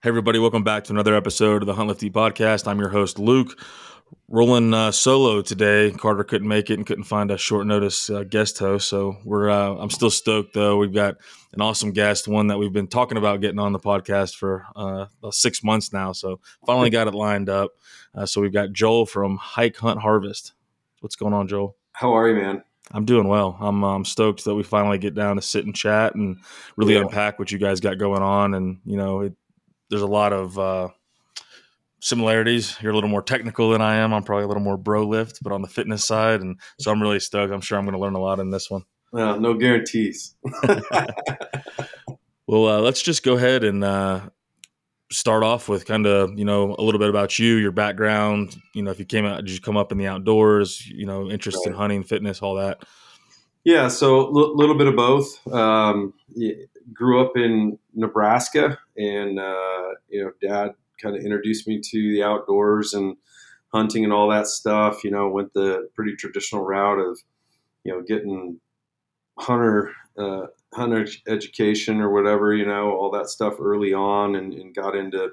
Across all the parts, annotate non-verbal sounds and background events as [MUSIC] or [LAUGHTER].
Hey, everybody, welcome back to another episode of the Hunt Lift Eat podcast. I'm your host, Luke. Rolling uh, solo today. Carter couldn't make it and couldn't find a short notice uh, guest host. So we're uh, I'm still stoked though. We've got an awesome guest, one that we've been talking about getting on the podcast for uh, about six months now. So finally got it lined up. Uh, so we've got Joel from Hike Hunt Harvest. What's going on, Joel? How are you, man? I'm doing well. I'm um, stoked that we finally get down to sit and chat and really yeah. unpack what you guys got going on. And you know, it, there's a lot of uh, similarities. You're a little more technical than I am. I'm probably a little more bro lift, but on the fitness side, and so I'm really stoked. I'm sure I'm going to learn a lot in this one. Well, no guarantees. [LAUGHS] well, uh, let's just go ahead and uh, start off with kind of you know a little bit about you, your background. You know, if you came out, did you come up in the outdoors? You know, interest right. in hunting, fitness, all that. Yeah, so a l- little bit of both. Um, grew up in Nebraska, and uh, you know, Dad kind of introduced me to the outdoors and hunting and all that stuff. You know, went the pretty traditional route of you know getting hunter uh, hunter education or whatever. You know, all that stuff early on, and, and got into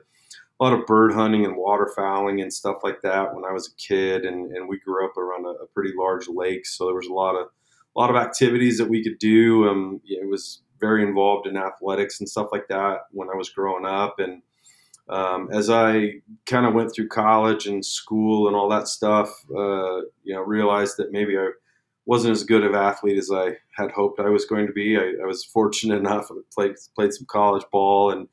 a lot of bird hunting and waterfowling and stuff like that when I was a kid, and, and we grew up around a, a pretty large lake, so there was a lot of a lot of activities that we could do. Um, it was very involved in athletics and stuff like that when I was growing up. And um, as I kind of went through college and school and all that stuff, uh, you know, realized that maybe I wasn't as good of athlete as I had hoped I was going to be. I, I was fortunate enough to play played some college ball and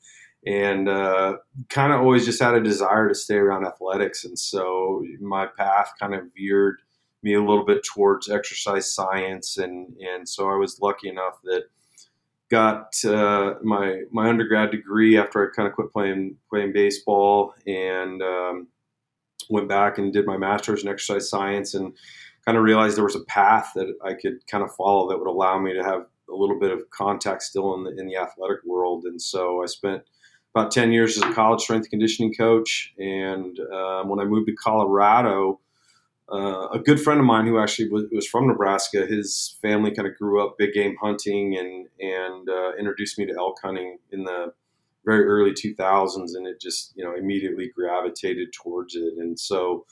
and uh, kind of always just had a desire to stay around athletics. And so my path kind of veered me a little bit towards exercise science, and and so I was lucky enough that got uh, my my undergrad degree after I kind of quit playing playing baseball and um, went back and did my master's in exercise science and kind of realized there was a path that I could kind of follow that would allow me to have a little bit of contact still in the in the athletic world. And so I spent about 10 years as a college strength conditioning coach and um, when I moved to Colorado uh, a good friend of mine who actually was, was, from Nebraska, his family kind of grew up big game hunting and and uh, introduced me to elk hunting in the very early 2000s, and it just you know immediately gravitated towards it. And so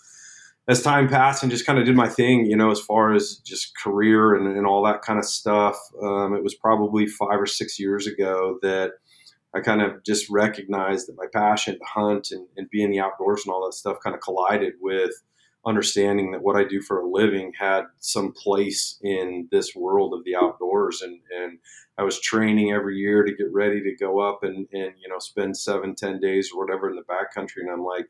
as time passed and just kind of did my thing, you know, as far as just career and, and all that kind of stuff, um, it was probably five or six years ago that I kind of just recognized that my passion to hunt and, and be in the outdoors and all that stuff kind of collided with understanding that what I do for a living had some place in this world of the outdoors. And, and I was training every year to get ready to go up and, and, you know, spend seven, ten days or whatever in the backcountry. And I'm like,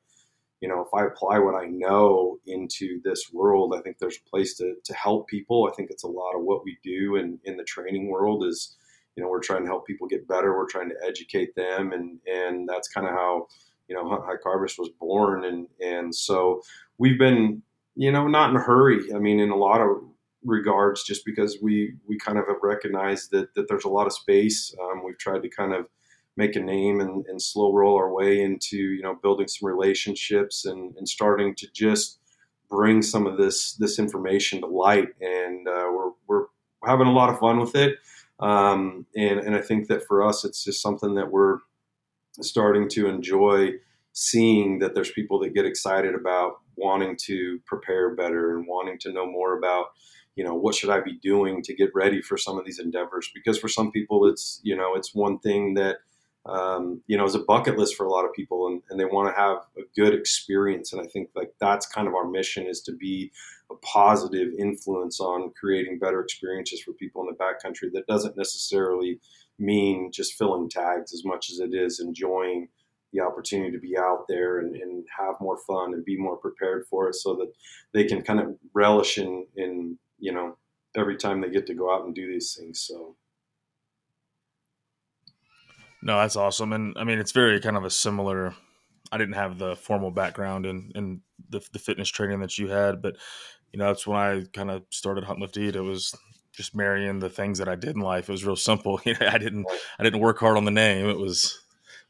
you know, if I apply what I know into this world, I think there's a place to, to help people. I think it's a lot of what we do in, in the training world is, you know, we're trying to help people get better. We're trying to educate them. And, and that's kind of how, you know, Hunt Hike Harvest was born. And, and so we've been, you know, not in a hurry. I mean, in a lot of regards, just because we we kind of have recognized that that there's a lot of space. Um, we've tried to kind of make a name and, and slow roll our way into you know building some relationships and, and starting to just bring some of this this information to light. And uh, we're we're having a lot of fun with it. Um, and and I think that for us, it's just something that we're starting to enjoy seeing that there's people that get excited about wanting to prepare better and wanting to know more about you know what should i be doing to get ready for some of these endeavors. Because for some people it's you know it's one thing that um, you know is a bucket list for a lot of people and, and they want to have a good experience. And i think like that's kind of our mission is to be positive influence on creating better experiences for people in the backcountry that doesn't necessarily mean just filling tags as much as it is enjoying the opportunity to be out there and, and have more fun and be more prepared for it so that they can kind of relish in, in, you know, every time they get to go out and do these things. So. No, that's awesome. And I mean, it's very kind of a similar, I didn't have the formal background in, in the, the fitness training that you had, but you know, that's when I kind of started Hunt Lift Eat. It was just marrying the things that I did in life. It was real simple. [LAUGHS] You know, I didn't, I didn't work hard on the name. It was,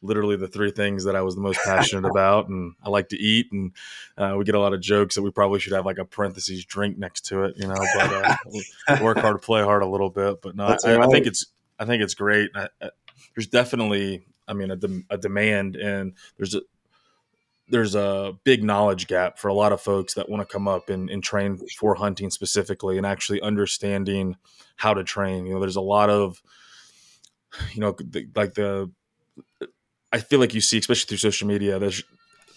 literally the three things that I was the most passionate [LAUGHS] about. And I like to eat, and uh, we get a lot of jokes that we probably should have like a parentheses drink next to it, you know. But uh, work hard, play hard a little bit. But no, I, I, think it's I think it's great. I, there's definitely I mean, a, a demand, and there's a there's a big knowledge gap for a lot of folks that want to come up and, and train for hunting specifically and actually understanding how to train. You know, there's a lot of, you know, the, like the, I feel like you see, especially through social media, there's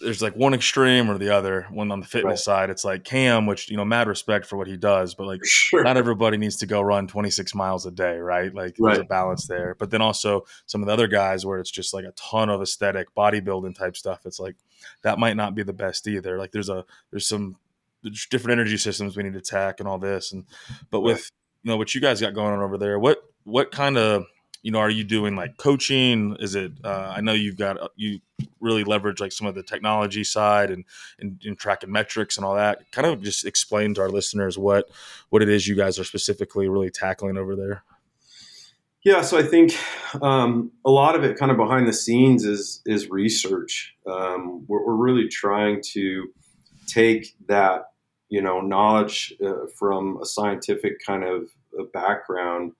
there's like one extreme or the other. One on the fitness right. side, it's like Cam, which you know, mad respect for what he does, but like sure. not everybody needs to go run 26 miles a day, right? Like right. there's a balance there. But then also some of the other guys where it's just like a ton of aesthetic bodybuilding type stuff. It's like that might not be the best either. Like there's a there's some different energy systems we need to attack and all this. And but with you know what you guys got going on over there, what what kind of you know, are you doing like coaching? Is it? Uh, I know you've got uh, you really leverage like some of the technology side and, and, and tracking metrics and all that. Kind of just explain to our listeners what what it is you guys are specifically really tackling over there. Yeah, so I think um, a lot of it, kind of behind the scenes, is is research. Um, we're, we're, really trying to take that you know knowledge uh, from a scientific kind of background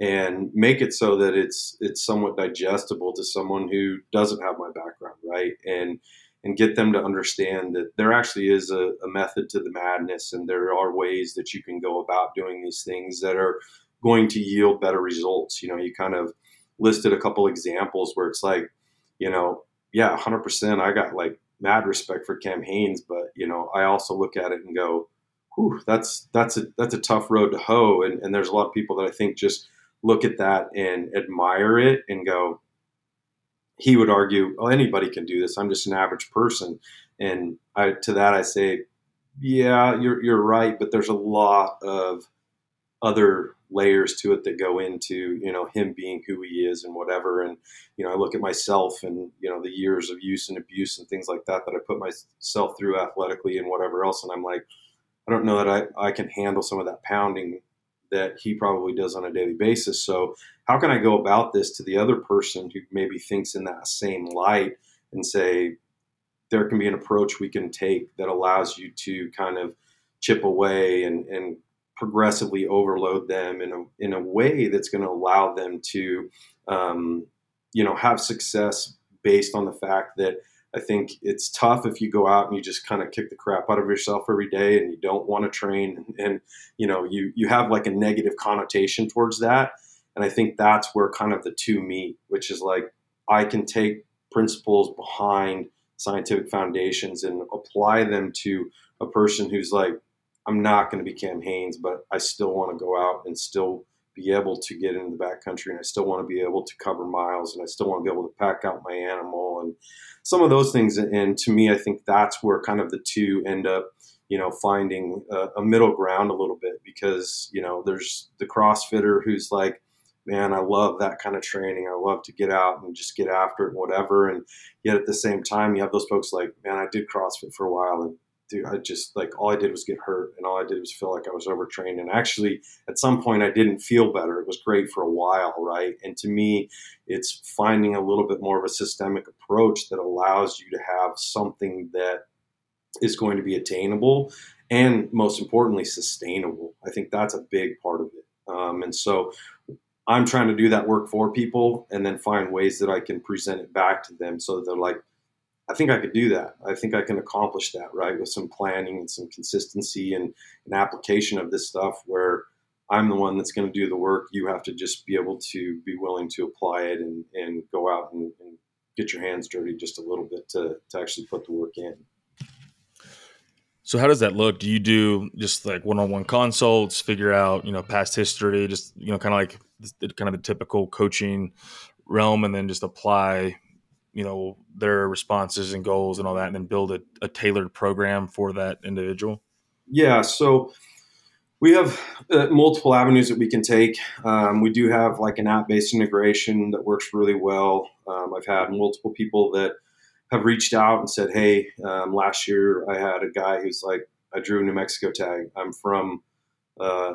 and make it so that it's it's somewhat digestible to someone who doesn't have my background, right? And and get them to understand that there actually is a, a, method to the madness, and there are ways that you can go about doing these things that are going to yield better results. You know, you kind of listed a couple examples where it's like, you know, yeah, 100%. I got like mad respect for Cam Hanes, but you know, I also look at it and go, whew, that's that's a that's a tough road to hoe. And, and there's a lot of people that I think just look at that and admire it and go, he would argue, oh, anybody can do this. I'm just an average person. And I, to that, I say, yeah, you're, you're right. But there's a lot of other layers to it that go into, you know, him being who he is and whatever. And, you know, I look at myself and, you know, the years of use and abuse and things like that, that I put myself through athletically and whatever else. And I'm like, I don't know that I, I can handle some of that pounding that he probably does on a daily basis. So, how can I go about this to the other person who maybe thinks in that same light and say, there can be an approach we can take that allows you to kind of chip away and, and progressively overload them in a, in a way that's going to allow them to, um, you know, have success based on the fact that I think it's tough if you go out and you just kind of kick the crap out of yourself every day and you don't want to train and, and, you know you you have like a negative connotation towards that. And I think that's where kind of the two meet which is like I can take principles behind scientific foundations and apply them to a person who's like I'm not going to be Cam Hanes but I still want to go out and still be able to get into the backcountry and I still want to be able to cover miles and I still want to be able to pack out my animal and some of those things. And to me, I think that's where kind of the two end up, you know, finding a, a middle ground a little bit because, you know, there's the CrossFitter who's like, man, I love that kind of training. I love to get out and just get after it whatever. And yet at the same time, you have those folks like, man, I did CrossFit for a while and dude, I just like all I did was get hurt, and all I did was feel like I was overtrained. And actually, at some point, I didn't feel better. It was great for a while, right? And to me, it's finding a little bit more of a systemic approach that allows you to have something that is going to be attainable and most importantly sustainable i think that's a big part of it um, and so i'm trying to do that work for people and then find ways that i can present it back to them so they're like I think I could do that. I think I can accomplish that, right, with some planning and some consistency and an application of this stuff where I'm the one that's going to do the work. You have to just be able to be willing to apply it and, and go out and, and get your hands dirty just a little bit to, to actually put the work in. So how does that look? Do you do just like one-on-one consults, figure out, you know, past history, just, you know, kind of like kind of the typical coaching realm and then just apply you know their responses and goals and all that and then build a, a tailored program for that individual? Yeah so we have uh, multiple avenues that we can take. Um, we do have like an app-based integration that works really well. Um, i've had multiple people that have reached out and said hey um, last year i had a guy who's like i drew a new mexico tag. I'm from uh,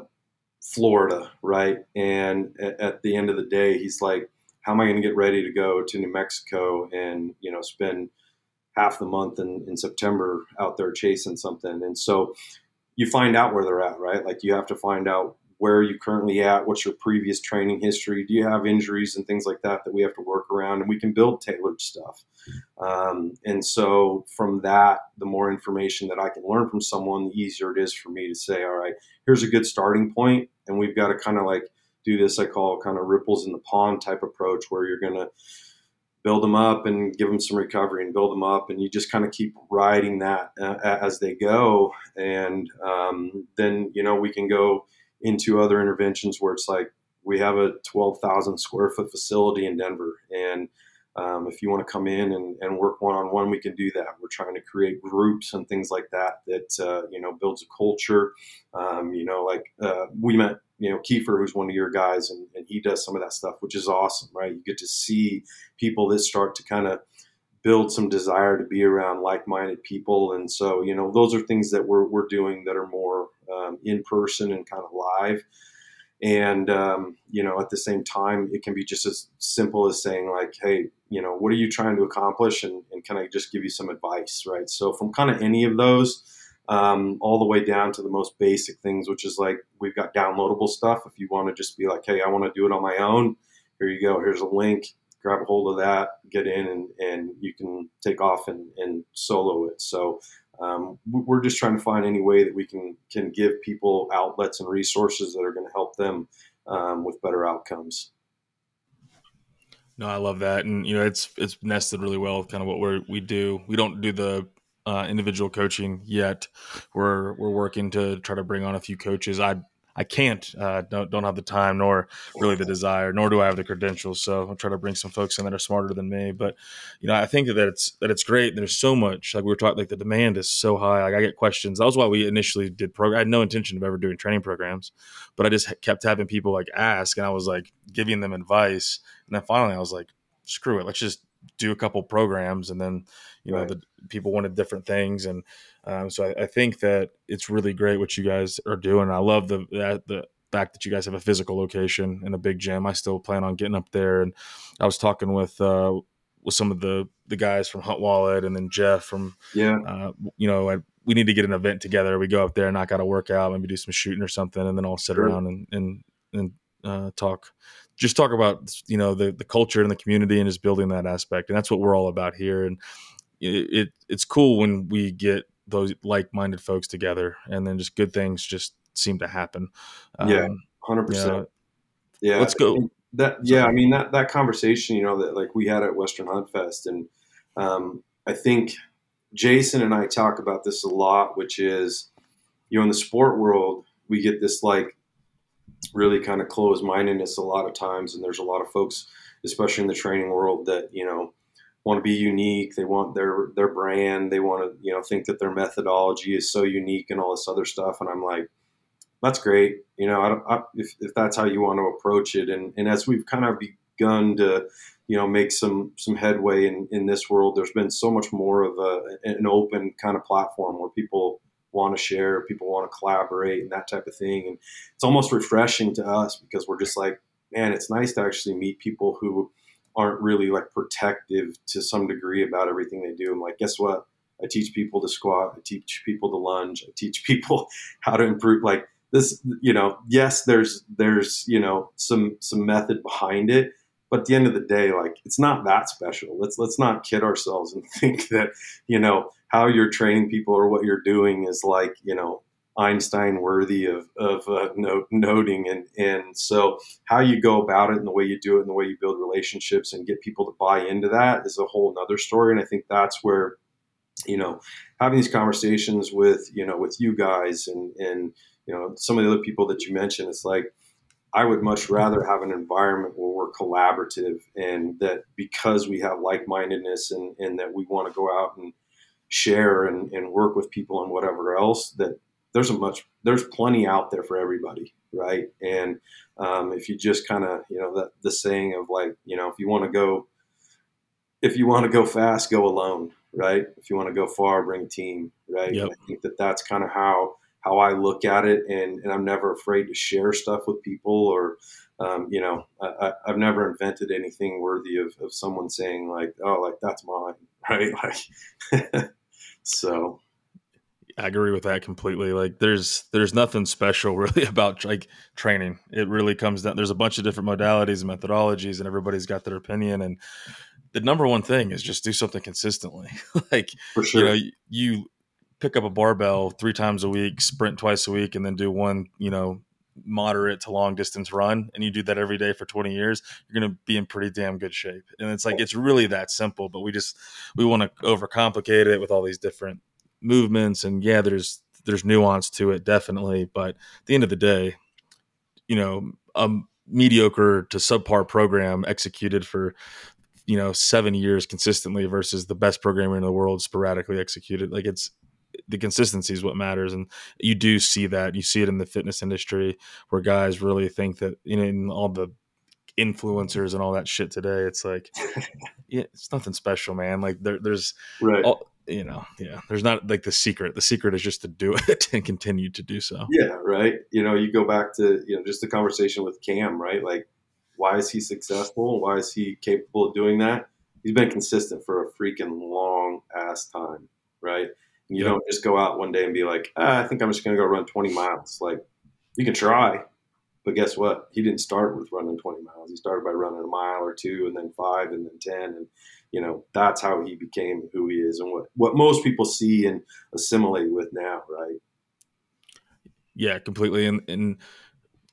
florida right? And at, at the end of the day he's like how am I going to get ready to go to New Mexico and you know spend half the month in, in September out there chasing something? And so you find out where they're at, right? Like you have to find out where are you currently at? What's your previous training history? Do you have injuries and things like that that we have to work around? And we can build tailored stuff. Um, and so from that, the more information that I can learn from someone, the easier it is for me to say, all right, here's a good starting point, and we've got to kind of like do this. I call kind of ripples in the pond type approach, where you're going to build them up and give them some recovery and build them up and you just kind of keep riding that uh, as they go and um, then you know we can go into other interventions where it's like we have a 12,000 square foot facility in Denver and um, if you want to come in and, and work one-on-one we can do that we're trying to create groups and things like that that uh, you know builds a culture um, you know like uh, we met you know Kiefer, who's one of your guys, and, and he does some of that stuff, which is awesome, right? You get to see people that start to kind of build some desire to be around like-minded people, and so you know those are things that we're we're doing that are more um, in person and kind of live. And um, you know, at the same time, it can be just as simple as saying like, "Hey, you know, what are you trying to accomplish?" And, and can I just give you some advice, right? So from kind of any of those, um, all the way down to the most basic things, which is like we've got downloadable stuff. If you want to just be like, hey, I want to do it on my own, here you go. Here's a link. Grab a hold of that, get in, and, and you can take off and, and solo it. So um, we're just trying to find any way that we can can give people outlets and resources that are going to help them um, with better outcomes. No, I love that, and you know, it's it's nested really well with kind of what we we do. We don't do the uh, individual coaching yet. We're we're working to try to bring on a few coaches. I I can't uh, don't don't have the time nor really the desire nor do I have the credentials. So I'll try to bring some folks in that are smarter than me. But you know I think that it's that it's great. There's so much like we were talking like the demand is so high. Like I get questions. That was why we initially did program. I had no intention of ever doing training programs, but I just kept having people like ask, and I was like giving them advice. And then finally I was like, screw it, let's just do a couple programs and then you right. know the people wanted different things and um, so I, I, think that it's really great what you guys are doing. I love the that, the fact that you guys have a physical location and a big gym. I still plan on getting up there and i was talking with uh, with some of the the guys from hunt wallet and then jeff from yeah. uh, you know I, we need to get an event together. We go up there and knock out a workout maybe do some shooting or something and then i'll sit sure. around and and and uh, talk just talk about you know the the culture and the community and just building that aspect. And that's what we're all about here. And it, it it's cool when we get those like-minded folks together and then just good things just seem to happen. Yeah 100% yeah. let's go. that yeah i mean that that conversation you know that like we had at western hunt fest and um, i think jason and i talk about this a lot which is you know in the sport world we get this like really kind of closed mindedness a lot of times. And there's a lot of folks, especially in the training world, that, you know, want to be unique. They want their, their brand. They want to, you know, think that their methodology is so unique and all this other stuff. And I'm like, that's great. You know, I I, if, if that's how you want to approach it. And, and as we've kind of begun to, you know, make some, some headway in, in this world, there's been so much more of a, an open kind of platform where people, want to share, people want to collaborate, and that type of thing. And it's almost refreshing to us because we're just like, man, it's nice to actually meet people who aren't really like protective to some degree about everything they do. I'm like, guess what? I teach people to squat. I teach people to lunge. I teach [LAUGHS] people how to improve. Like this, you know, yes, there's there's you know some some method behind it, but at the end of the day, like it's not that special. Let's let's not kid ourselves and [LAUGHS] think that you know how you're training people or what you're doing is like you know Einstein worthy of, of uh, noting. And, and so how you go about it and the way you do it and the way you build relationships and get people to buy into that is a whole nother story. And I think that's where, you know, having these conversations with, you know, with you guys and, and, you know, some of the other people that you mentioned, it's like, I would much rather have an environment where we're collaborative and that because we have like-mindedness and, and that we want to go out and share and, and work with people and whatever else that there's a much there's plenty out there for everybody right? And um, if you just kind of you know the, the saying of like you know if you want to go if you want to go fast go alone right? If you want to go far bring a team right? Yep. i think that that's kind of how how i look at it and, and i'm never afraid to share stuff with people or um, you know I, have never invented anything worthy of, of someone saying like oh like that's mine [LAUGHS] right like [LAUGHS] So, I agree with that completely. Like there's there's nothing special [LAUGHS] really about like training. It really comes down there's a bunch of different modalities and methodologies and everybody's got their opinion and the number one thing is just do something consistently. like For sure. you know, you pick up a barbell 3 times a week, sprint twice a week and then do one, you know, moderate to long distance run and you do that every day for 20 years you're going to be in pretty damn good shape. And it's like it's really that simple but we just we want to overcomplicate it with all these different movements and yeah there's there's nuance to it definitely but at the end of the day you know a mediocre to subpar program executed for you know seven years consistently versus the best programmer in the world sporadically executed like it's the consistency is what matters and you do see that you see it in the fitness industry where guys really think that you know in all the influencers and all that shit today it's like [LAUGHS] yeah it's nothing special man like there, there's right. all, you know yeah there's not like the secret the secret is just to do [LAUGHS] it and continue to do so Yeah, right. You know, you go back to you know just the conversation with Cam, right? Like, why is he successful? Why is he capable of doing that? He's been consistent for a freaking long ass time, right? You don't just go out one day and be like, ah, I think I'm just going to go run 20 miles. Like, you can try, but guess what? He didn't start with running 20 miles. He started by running a mile or two, and then five, and then 10, and you know that's how he became who he is, and what what most people see and assimilate with now, right? yeah completely and and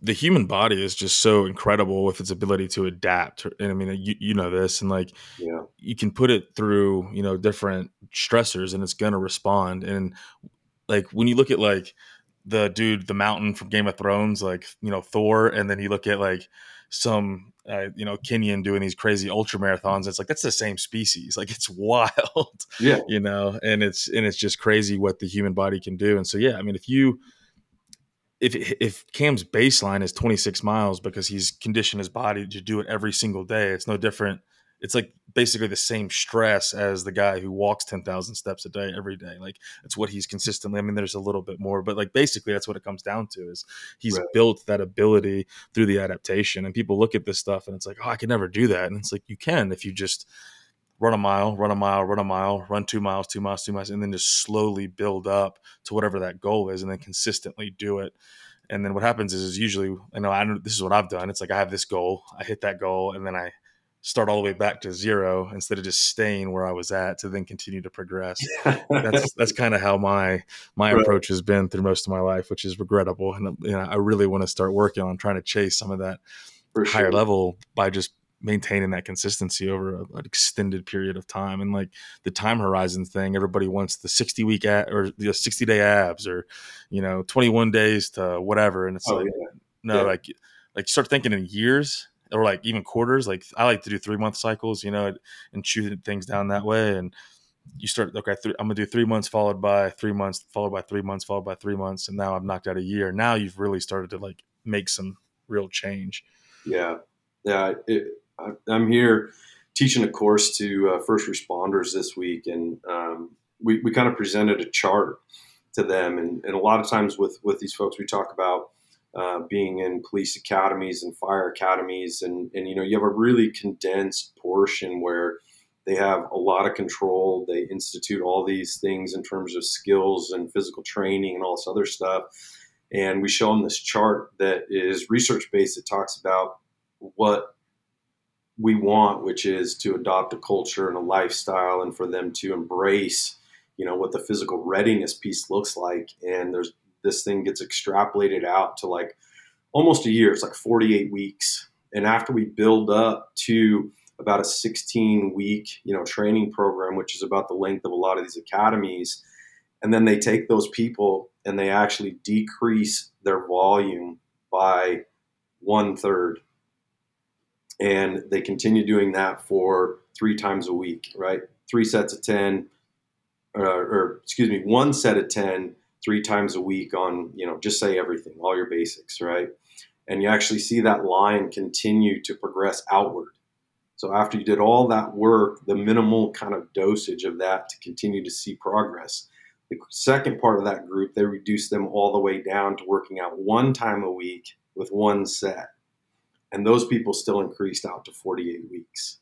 the human body is just so incredible with its ability to adapt and i mean you, you know this and like Yeah, you can put it through you know different stressors and it's gonna respond and like when you look at like the dude the mountain from game of thrones like you know thor and then you look at like some uh, you know kenyan doing these crazy ultra marathons it's like that's the same species [LAUGHS] like it's wild yeah, you know and it's and it's just crazy what the human body can do and so yeah i mean if you if if cam's baseline is 26 miles because he's conditioned his body to do it every single day it's no different. It's like basically the same stress as the guy who walks 10,000 steps a day every day. Like it's what he's consistently i mean there's a little bit more but like basically that's what it comes down to is he's Right. built that ability through the adaptation and people look at this stuff and it's like oh i could never do that. And it's like you can if you just run a mile, run a mile, run a mile, run two miles, two miles, two miles, and then just slowly build up to whatever that goal is, and then consistently do it. And then what happens is, is usually, I know, I know this is what I've done. It's like I have this goal, I hit that goal, and then I start all the way back to zero instead of just staying where I was at to then continue to progress. That's [LAUGHS] that's kind of how my my Right. approach has been through most of my life, which is regrettable. And you know, I really want to start working on trying to chase some of that for higher sure. level by just maintaining that consistency over a, an extended period of time and like the time horizon thing everybody wants the 60 week a, or the 60 day abs or you know 21 days to whatever and it's Oh like yeah, no yeah. like like start thinking in years or like even quarters like i like to do three month cycles you know and shoot things down that way and you start okay th- i'm gonna do three months followed by three months followed by three months followed by three months and now i've knocked out a year now you've really started to like make some real change Yeah, yeah. It, I, I'm here teaching a course to uh, first responders this week, and um, we, we kind of presented a chart to them. And, and a lot of times with with these folks, we talk about uh, being in police academies and fire academies, and and you know you have a really condensed portion where they have a lot of control. They institute all these things in terms of skills and physical training and all this other stuff. And we show them this chart that is research based. It talks about what we want, which is to adopt a culture and a lifestyle, and for them to embrace, you know, what the physical readiness piece looks like. And there's this thing gets extrapolated out to like almost a year. It's like 48 weeks, and after we build up to about a 16 week, you know, training program, which is about the length of a lot of these academies, and then they take those people and they actually decrease their volume by one third and they continue doing that for three times a week, right? Three sets of 10, uh, or excuse me, one set of 10, three times a week on, you know, just say everything, all your basics, right? And you actually see that line continue to progress outward. So after you did all that work, the minimal kind of dosage of that to continue to see progress. The second part of that group, they reduced them all the way down to working out one time a week with one set and those people still increased out to 48 weeks.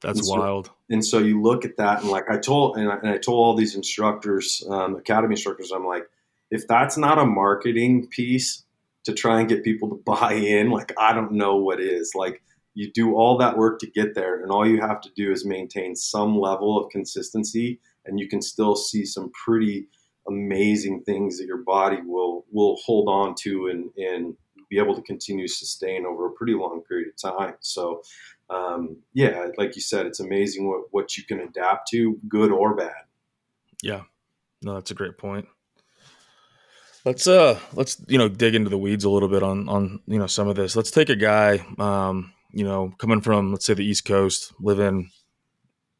That's and so, wild. And so you look at that, and like I told, and I, and I told all these instructors, um, academy instructors, I'm like, if that's not a marketing piece to try and get people to buy in, like I don't know what is. Like you do all that work to get there, and all you have to do is maintain some level of consistency, and you can still see some pretty amazing things that your body will will hold on to and and be able to continue to sustain over a pretty long period of time. So, um, yeah, like you said, it's amazing what what you can adapt to, good or bad. Yeah, no, that's a great point. Let's uh let's you know dig into the weeds a little bit on on you know some of this. Let's take a guy um you know coming from let's say the East Coast, living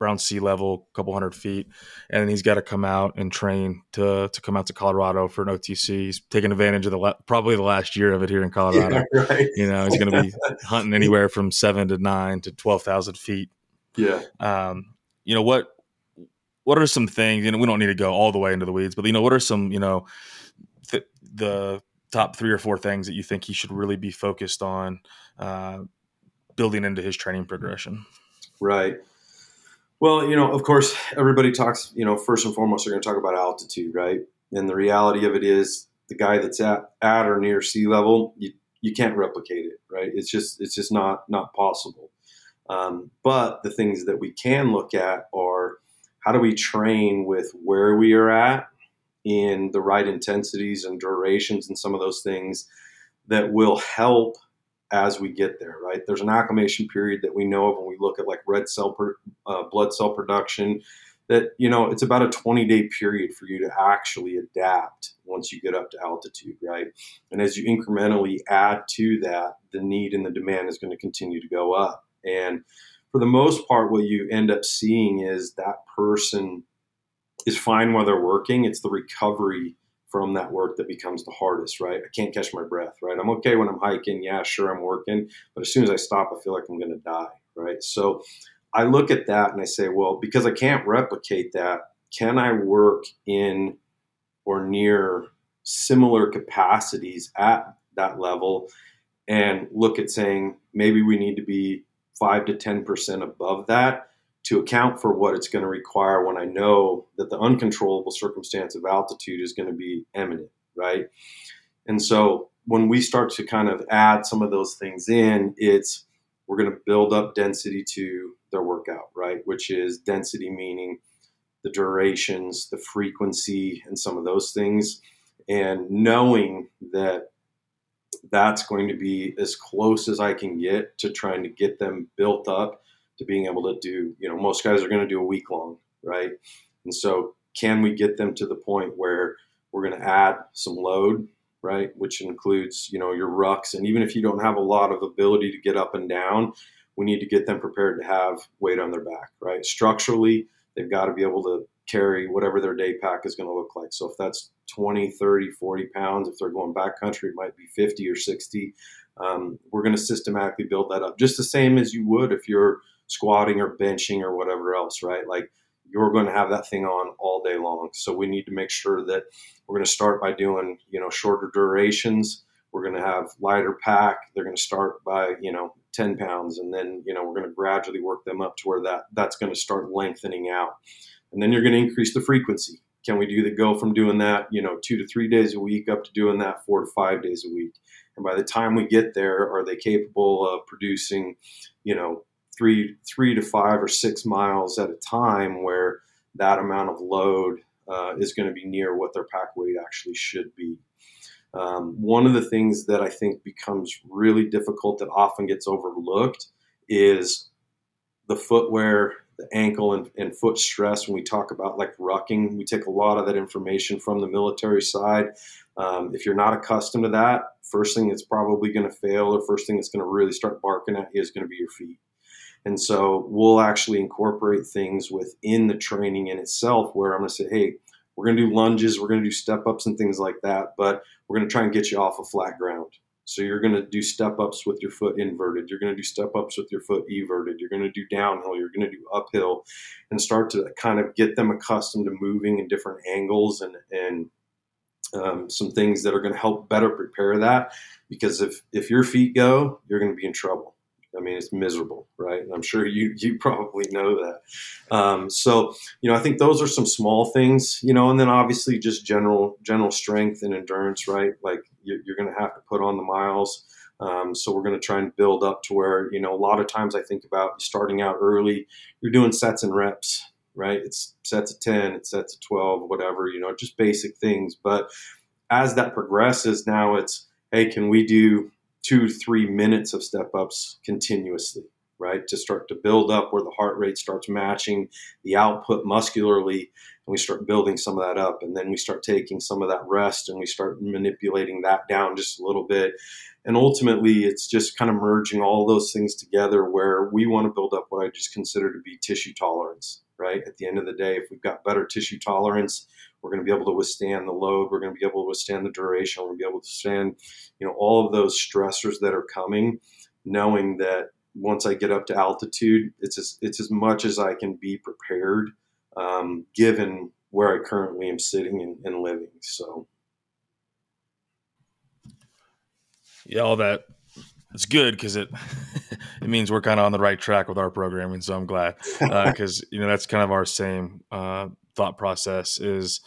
around sea level, a couple hundred feet, and he's got to come out and train to to come out to Colorado for an OTC. He's taking advantage of the la- probably the last year of it here in Colorado. Yeah, [LAUGHS] right. You know, he's going to be [LAUGHS] hunting anywhere from seven to nine to twelve thousand feet. Yeah. Um, you know what? What are some things? You know, we don't need to go all the way into the weeds, but you know, what are some you know th- the top three or four things that you think he should really be focused on uh, building into his training progression? Right. Well, you know, of course, everybody talks, you know, first and foremost, they're going to talk about altitude, right? And the reality of it is the guy that's at, at or near sea level, you, you can't replicate it, right? It's just, it's just not, not possible. Um, but the things that we can look at are how do we train with where we are at in the right intensities and durations and some of those things that will help as we get there, right? There's an acclimation period that we know of when we look at like red cell per, uh, blood cell production that you know it's about a 20 day period for you to actually adapt once you get up to altitude right and as you incrementally add to that the need and the demand is going to continue to go up and for the most part what you end up seeing is that person is fine while they're working. It's the recovery from that work that becomes the hardest, right? I can't catch my breath, right? I'm okay when I'm hiking. Yeah, sure, I'm working. But as soon as I stop, I feel like I'm going to die, right? So I look at that and I say, well, because I can't replicate that, can I work in or near similar capacities at that level and look at saying maybe we need to be 5 to 10% above that to account for what it's going to require when I know that the uncontrollable circumstance of altitude is going to be imminent, right? And so when we start to kind of add some of those things in, it's we're going to build up density to their workout, right? Which is density meaning the durations, the frequency, and some of those things. And knowing that that's going to be as close as I can get to trying to get them built up to being able to do, you know, most guys are going to do a week long, right? And so, can we get them to the point where we're going to add some load, right? Which includes, you know, your rucks. And even if you don't have a lot of ability to get up and down, we need to get them prepared to have weight on their back, right? Structurally, they've got to be able to carry whatever their day pack is going to look like. So if that's 20, 30, 40 pounds, if they're going backcountry, it might be 50 or 60. Um, we're going to systematically build that up just the same as you would if you're squatting or benching or whatever else, right? Like you're going to have that thing on all day long. So we need to make sure that we're going to start by doing, you know, shorter durations. We're going to have lighter pack. They're going to start by, you know, 10 pounds. And then, you know, we're going to gradually work them up to where that that's going to start lengthening out. And then you're going to increase the frequency. Can we do the go from doing that, you know, two to three days a week up to doing that four to five days a week? And by the time we get there, are they capable of producing, you know, three three to five or six miles at a time where that amount of load uh, is going to be near what their pack weight actually should be. Um, one of the things that I think becomes really difficult that often gets overlooked is the footwear, the ankle and, and foot stress. When we talk about like rucking, we take a lot of that information from the military side. Um, if you're not accustomed to that, first thing that's probably going to fail or first thing that's going to really start barking at you is going to be your feet. And so we'll actually incorporate things within the training in itself where I'm going to say, hey, we're going to do lunges, we're going to do step ups and things like that, but we're going to try and get you off of flat ground. So you're going to do step ups with your foot inverted. You're going to do step ups with your foot everted. You're going to do downhill. You're going to do uphill, and start to kind of get them accustomed to moving in different angles and and um, some things that are going to help better prepare that. Because if if your feet go, you're going to be in trouble I mean, it's miserable, right? And I'm sure you [LAUGHS] you probably know that. Um, so, you know, I think those are some small things, you know, and then obviously just general general strength and endurance, right? Like you're, you're going to have to put on the miles. Um, so we're going to try and build up to where you know a lot of times I think about starting out early. You're doing sets and reps, right? It's sets of ten, it's sets of twelve, whatever, you know, just basic things. But as that progresses, now it's hey, can we do two, three minutes of step ups continuously, right? To start to build up where the heart rate starts matching the output muscularly, and we start building some of that up. And then we start taking some of that rest and we start manipulating that down just a little bit. And ultimately, it's just kind of merging all those things together where we want to build up what I just consider to be tissue tolerance, right? At the end of the day, if we've got better tissue tolerance, we're going to be able to withstand the load. We're going to be able to withstand the duration. We're going to be able to withstand, you know, all of those stressors that are coming, knowing that once I get up to altitude, it's as, it's as much as I can be prepared, um, given where I currently am sitting and, and living. So, yeah, all that it's good because it [LAUGHS] it means we're kind of on the right track with our programming. So I'm glad because uh, [LAUGHS] you know that's kind of our same uh, thought process is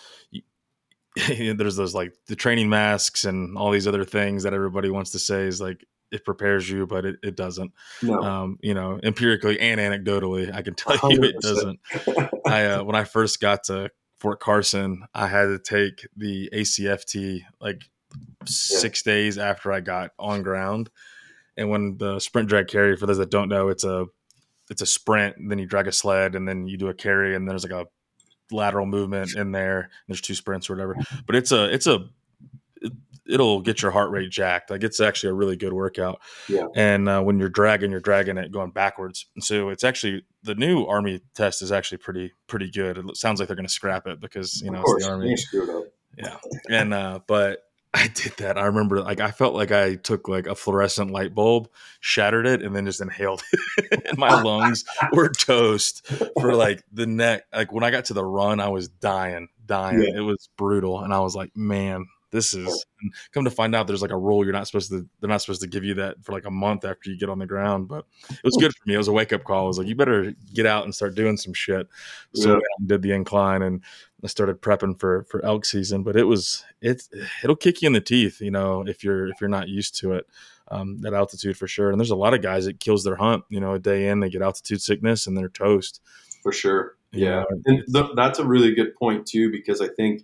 [LAUGHS] there's those like the training masks and all these other things that everybody wants to say is like it prepares you, but it, it doesn't. No. Um, you know, empirically and anecdotally, I can tell 100%. [LAUGHS] you it doesn't. I uh, when I first got to Fort Carson, I had to take the ACFT like yeah. six days after I got on ground. And when the sprint drag carry, for those that don't know, it's a it's a sprint, then you drag a sled, and then you do a carry, and there's like a lateral movement in there. There's two sprints or whatever, but it's a it's a it, will get your heart rate jacked. Like it's actually a really good workout. Yeah. And uh, when you're dragging, you're dragging it going backwards. And so it's actually the new Army test is actually pretty pretty good. It sounds like they're going to scrap it because you know it's the Army. Yeah. And uh, but I did that. I remember like I felt like I took like a fluorescent light bulb, shattered it, and then just inhaled [LAUGHS] it. and my [LAUGHS] lungs were toast for like the neck. Like when I got to the run, I was dying, dying. Yeah. It was brutal. And I was like, man, this is oh. come to find out there's like a rule you're not supposed to they're not supposed to give you that for like a month after you get on the ground but it was hmm. good for me it was a wake-up call i was like you better get out and start doing some shit so yeah. I did the incline and I started prepping for for elk season, but it was it it'll kick you in the teeth, you know, if you're if you're not used to it. Um, that altitude for sure. And there's a lot of guys that kills their hunt. You know, a day in they get altitude sickness and they're toast. For sure. Yeah, and th- that's a really good point too because I think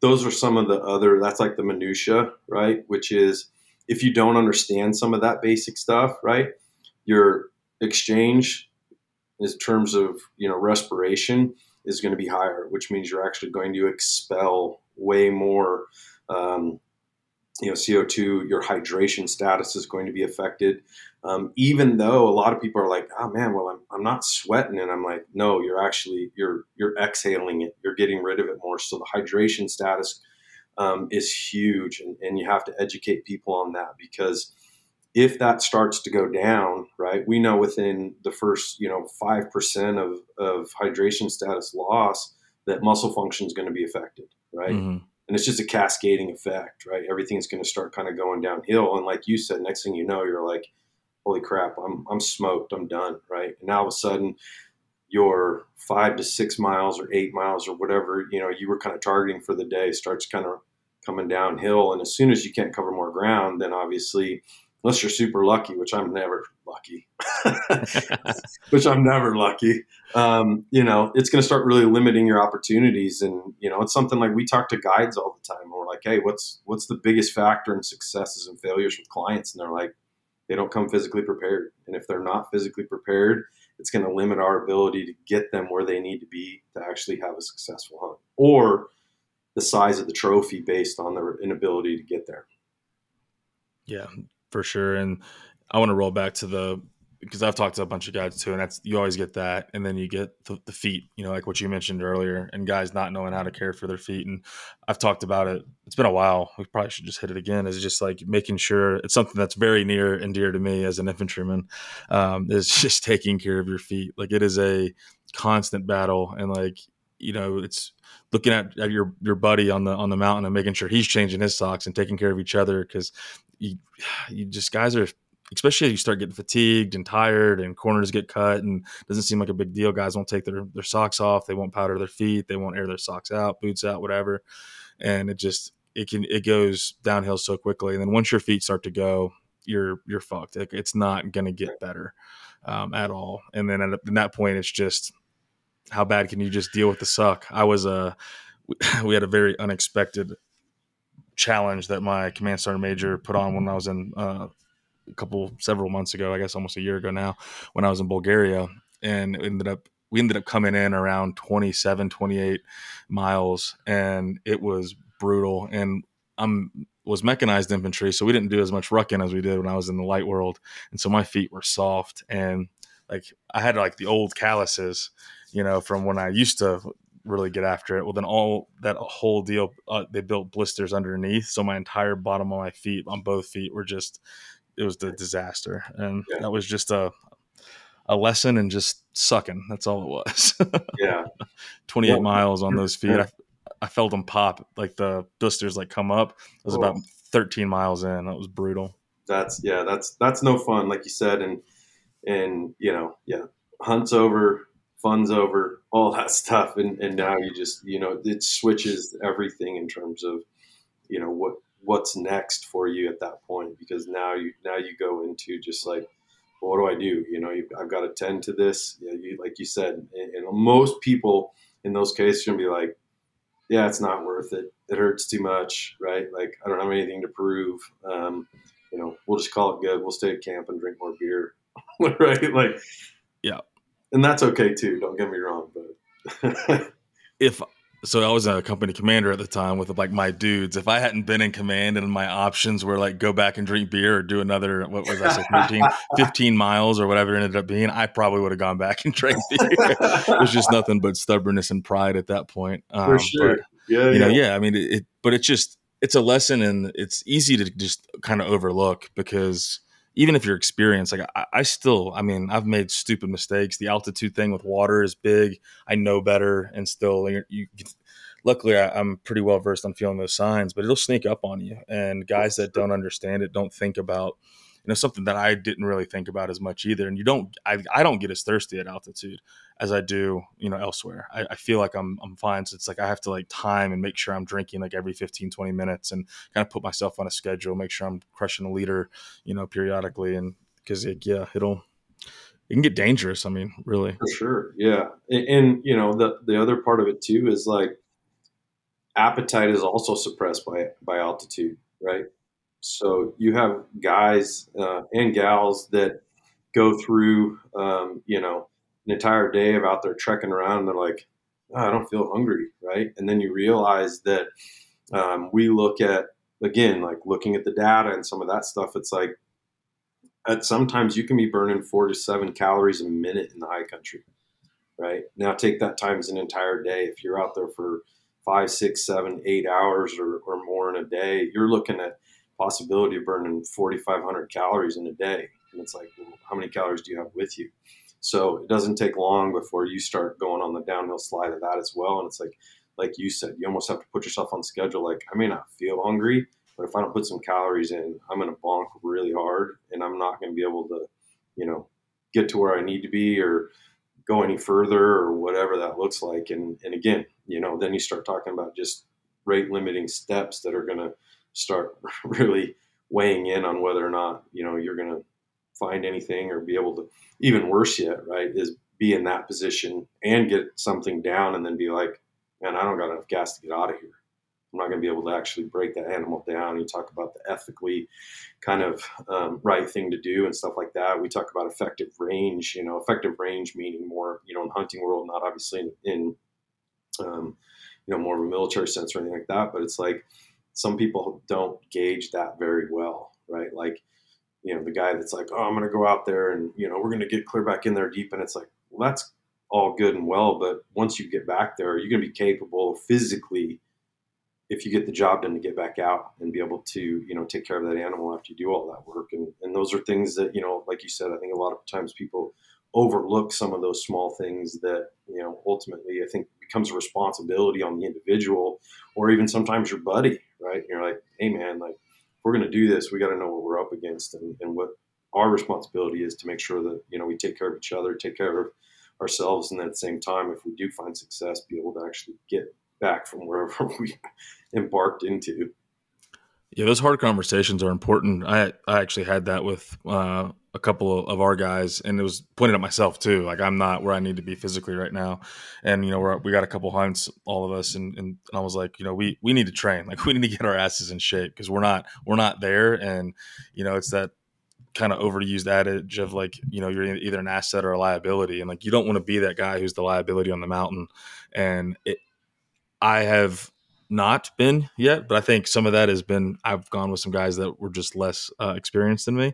those are some of the other. That's like the minutia, right? Which is if you don't understand some of that basic stuff, right? Your exchange in terms of you know respiration is going to be higher, which means you're actually going to expel way more, um, you know, CO2. Your hydration status is going to be affected. Um, even though a lot of people are like, "Oh man, well I'm, I'm not sweating," and I'm like, "No, you're actually you're you're exhaling it. You're getting rid of it more." So the hydration status um, is huge, and, and you have to educate people on that because if that starts to go down, right, we know within the first, you know, 5% of, of hydration status loss that muscle function is going to be affected, right? Mm-hmm. And it's just a cascading effect, right? Everything's going to start kind of going downhill. And like you said, next thing you know, you're like, holy crap, I'm, I'm smoked, I'm done, right? And now all of a sudden, your five to six miles or eight miles or whatever, you know, you were kind of targeting for the day starts kind of coming downhill. And as soon as you can't cover more ground, then obviously – unless you're super lucky, which I'm never lucky, [LAUGHS] which I'm never lucky. Um, you know, it's going to start really limiting your opportunities, and you know, it's something like we talk to guides all the time. We're like, hey, what's what's the biggest factor in successes and failures with clients? And they're like, they don't come physically prepared, and if they're not physically prepared, it's going to limit our ability to get them where they need to be to actually have a successful hunt, or the size of the trophy based on their inability to get there. Yeah, for sure. And I want to roll back to the because I've talked to a bunch of guys too, and that's you always get that, and then you get the, the, feet, you know, like what you mentioned earlier, and guys not knowing how to care for their feet. And I've talked about it. It's been a while. We probably should just hit it again. Is just like making sure it's something that's very near and dear to me as an infantryman. Um, is [LAUGHS] just taking care of your feet. Like it is a constant battle, and like you know, it's looking at, at your your buddy on the on the mountain and making sure he's changing his socks and taking care of each other because you, you just guys are especially as you start getting fatigued and tired and corners get cut and doesn't seem like a big deal. Guys won't take their, their socks off. They won't powder their feet. They won't air their socks out, boots out, whatever. And it just, it can, it goes downhill so quickly. And then once your feet start to go, you're, you're fucked. It's not going to get better um, at all. And then at, at that point, it's just, how bad can you just deal with the suck? I was a, uh, [LAUGHS] we had a very unexpected challenge that my command sergeant major put on when I was in uh, a couple several months ago, I guess almost a year ago now, when I was in Bulgaria, and ended up we ended up coming in around 27, 28 miles, and it was brutal. And I'm was mechanized infantry, so we didn't do as much rucking as we did when I was in the light world, and so my feet were soft and like I had like the old calluses, you know, from when I used to really get after it. Well, then all that whole deal, uh, they built blisters underneath, so my entire bottom of my feet on both feet were just it was the disaster, and yeah. that was just a a lesson in just sucking. That's all it was. [LAUGHS] yeah, twenty eight miles on those feet. I, I felt them pop like the blisters like come up. It was about thirteen miles in. That was brutal. That's yeah. That's that's no fun, like you said, and and you know yeah, hunts over funds over, all that stuff, and and now you just you know it switches everything in terms of you know what what's next for you at that point because now you now you go into just like well, what do I do? You know, I've got to tend to this. Know, you, like you said, and, and, most people in those cases are gonna be like, yeah, it's not worth it. It hurts too much, right? Like I don't have anything to prove. Um, you know, we'll just call it good. We'll stay at camp and drink more beer, [LAUGHS] right? Like, yeah, and that's okay too. Don't get me wrong, but [LAUGHS] if so, I was a company commander at the time with like my dudes. If I hadn't been in command and my options were like go back and drink beer or do another what was I say 13, [LAUGHS] 15 miles or whatever it ended up being, I probably would have gone back and [LAUGHS] drank beer. it was just nothing but stubbornness and pride at that point. Um, For sure. But, yeah, you yeah. know, yeah. I mean, it, it, but it's just it's a lesson and it's easy to just kind of overlook because even if you're experienced, like I, I, still, I mean, I've made stupid mistakes. The altitude thing with water is big. I know better, and still, you, you luckily, I, am pretty well versed on feeling those signs, but it'll sneak up on you. And guys that don't understand it don't think about, you know, something that I didn't really think about as much either. And you don't, I, I don't get as thirsty at altitude as I do, you know, elsewhere. I, I, feel like I'm, I'm fine. So it's like I have to like time and make sure I'm drinking like every 15, 20 minutes and kind of put myself on a schedule, make sure I'm crushing a liter, you know, periodically. And because, like, yeah, it'll, it can get dangerous. I mean, really. For sure. Yeah. And, and, you know, the, the other part of it too is like appetite is also suppressed by, by altitude, right? So you have guys uh, and gals that go through, um, you know, an entire day of out there trekking around and they're like, oh, I don't feel hungry, right? And then you realize that um, we look at, again, like looking at the data and some of that stuff, it's like at sometimes you can be burning four to seven calories a minute in the high country, right? Now take that times an entire day. If you're out there for five, six, seven, eight hours or, or more in a day, you're looking at possibility of burning 4,500 calories in a day. And it's like, well, how many calories do you have with you? So it doesn't take long before you start going on the downhill slide of that as well. And it's like, like you said, you almost have to put yourself on schedule. Like I may not feel hungry, but if I don't put some calories in, I'm going to bonk really hard, and I'm not going to be able to, you know, get to where I need to be or go any further or whatever that looks like. And and again, you know, then you start talking about just rate limiting steps that are going to start [LAUGHS] really weighing in on whether or not you know you're going to find anything or be able to even worse yet right is be in that position and get something down and then be like man i don't got enough gas to get out of here. I'm not going to be able to actually break that animal down. You talk about the ethically kind of um, right thing to do and stuff like that. We talk about effective range you know effective range meaning more you know in hunting world not obviously in, in um, you know more of a military sense or anything like that but it's like some people don't gauge that very well right like you know, the guy that's like, oh, I'm going to go out there and, you know, we're going to get clear back in there deep. And it's like, well, that's all good and well. But once you get back there, you're going to be capable physically, if you get the job done, to get back out and be able to, you know, take care of that animal after you do all that work. And, and those are things that, you know, like you said, I think a lot of times people overlook some of those small things that, you know, ultimately I think becomes a responsibility on the individual or even sometimes your buddy, right? And you're like, hey, man, like, we're going to do this, we got to know what we're up against and, and what our responsibility is to make sure that you know we take care of each other, take care of ourselves, and at the same time, if we do find success, be able to actually get back from wherever [LAUGHS] we embarked into. Yeah, those hard conversations are important. I I actually had that with uh, a couple of our guys, and it was pointed at myself too. Like I'm not where I need to be physically right now, and you know we're, we got a couple hunts, all of us, and, and, and I was like, you know, we we need to train. Like [LAUGHS] we need to get our asses in shape because we're not we're not there, and you know it's that kind of overused adage of like you know you're either an asset or a liability, and like you don't want to be that guy who's the liability on the mountain, and it, I have not been yet, but I think some of that has been I've gone with some guys that were just less uh, experienced than me,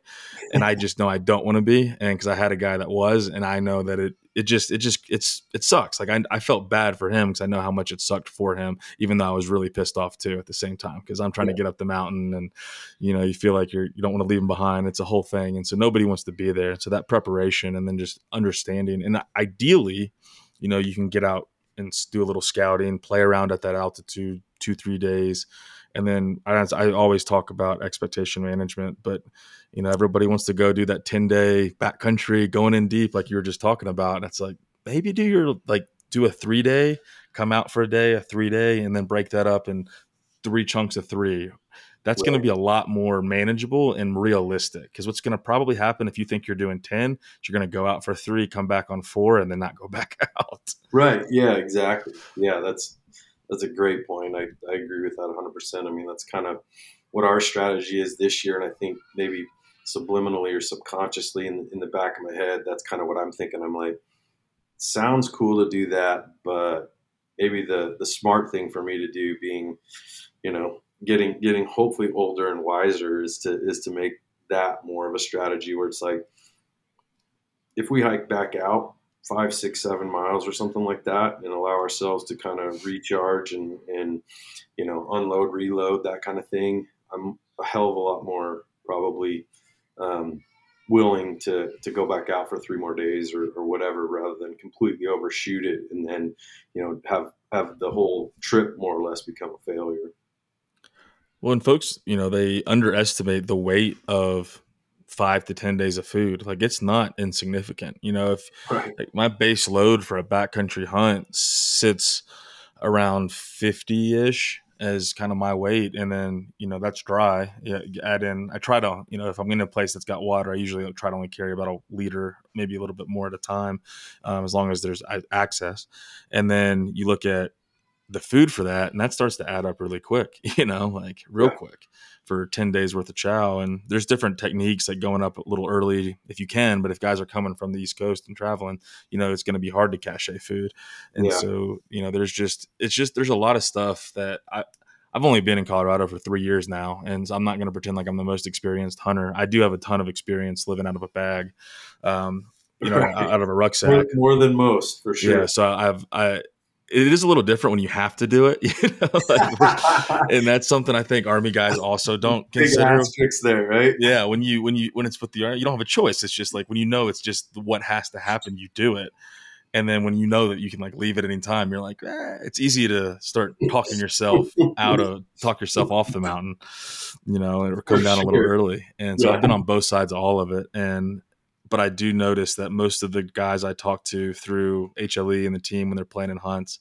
and I just know I don't want to be, and because I had a guy that was, and I know that it it just it just it's it sucks. Like I, I felt bad for him because I know how much it sucked for him, even though I was really pissed off too at the same time because I'm trying yeah. to get up the mountain, and you know you feel like you're you don't want to leave him behind. It's a whole thing, and so nobody wants to be there. So that preparation and then just understanding, and ideally, you know, you can get out and do a little scouting, play around at that altitude two, three days. And then I, I always talk about expectation management, but you know, everybody wants to go do that 10 day backcountry going in deep, like you were just talking about. And it's like, maybe do your, like, do a three day, come out for a day, a three day, and then break that up in three chunks of three that's right. going to be a lot more manageable and realistic. Because what's going to probably happen if you think you're doing 10, you're going to go out for three, come back on four, and then not go [LAUGHS] back out. Right. Yeah, exactly. Yeah, that's that's a great point. I, I agree with that 100%. I mean, that's kind of what our strategy is this year. And I think maybe subliminally or subconsciously in, in the back of my head, that's kind of what I'm thinking. I'm like, sounds cool to do that, but maybe the, the smart thing for me to do being, you know, getting getting hopefully older and wiser is to is to make that more of a strategy where it's like if we hike back out five six seven miles or something like that and allow ourselves to kind of recharge and and you know unload reload that kind of thing i'm a hell of a lot more probably um, willing to to go back out for three more days or, or whatever rather than completely overshoot it and then you know have have the whole trip more or less become a failure well, and folks, you know, they underestimate the weight of five to 10 days of food. Like it's not insignificant. You know, if right. like my base load for a backcountry hunt sits around 50 ish as kind of my weight. And then, you know, that's dry. Yeah, add in, I try to, you know, if I'm in a place that's got water, I usually try to only carry about a liter, maybe a little bit more at a time, um, as long as there's access. And then you look at, the food for that and that starts to add up really quick [LAUGHS] you know like real yeah. quick for 10 days worth of chow and there's different techniques like going up a little early if you can but if guys are coming from the east coast and traveling you know it's going to be hard to cache food and yeah. so you know there's just it's just there's a lot of stuff that i I've only been in Colorado for three years now, and so I'm not going to pretend like I'm the most experienced hunter. I do have a ton of experience living out of a bag, um, you know, [LAUGHS] right. out of a rucksack. More, more, than most, for sure. Yeah, so I've I it is a little different when you have to do it, [LAUGHS] you know, like, [LAUGHS] and that's something I think Army guys also don't consider. Big tricks there, right? Yeah, when you when you when it's with the army, you don't have a choice. It's just like when you know it's just what has to happen, you do it, and then when you know that you can like leave at any time, you're like, eh, it's easy to start talking yourself out of talk yourself off the mountain, you know, or come down a [LAUGHS] little early. And so yeah. I've been on both sides of all of it, and but I do notice that most of the guys I talk to through HLE and the team when they're playing in hunts,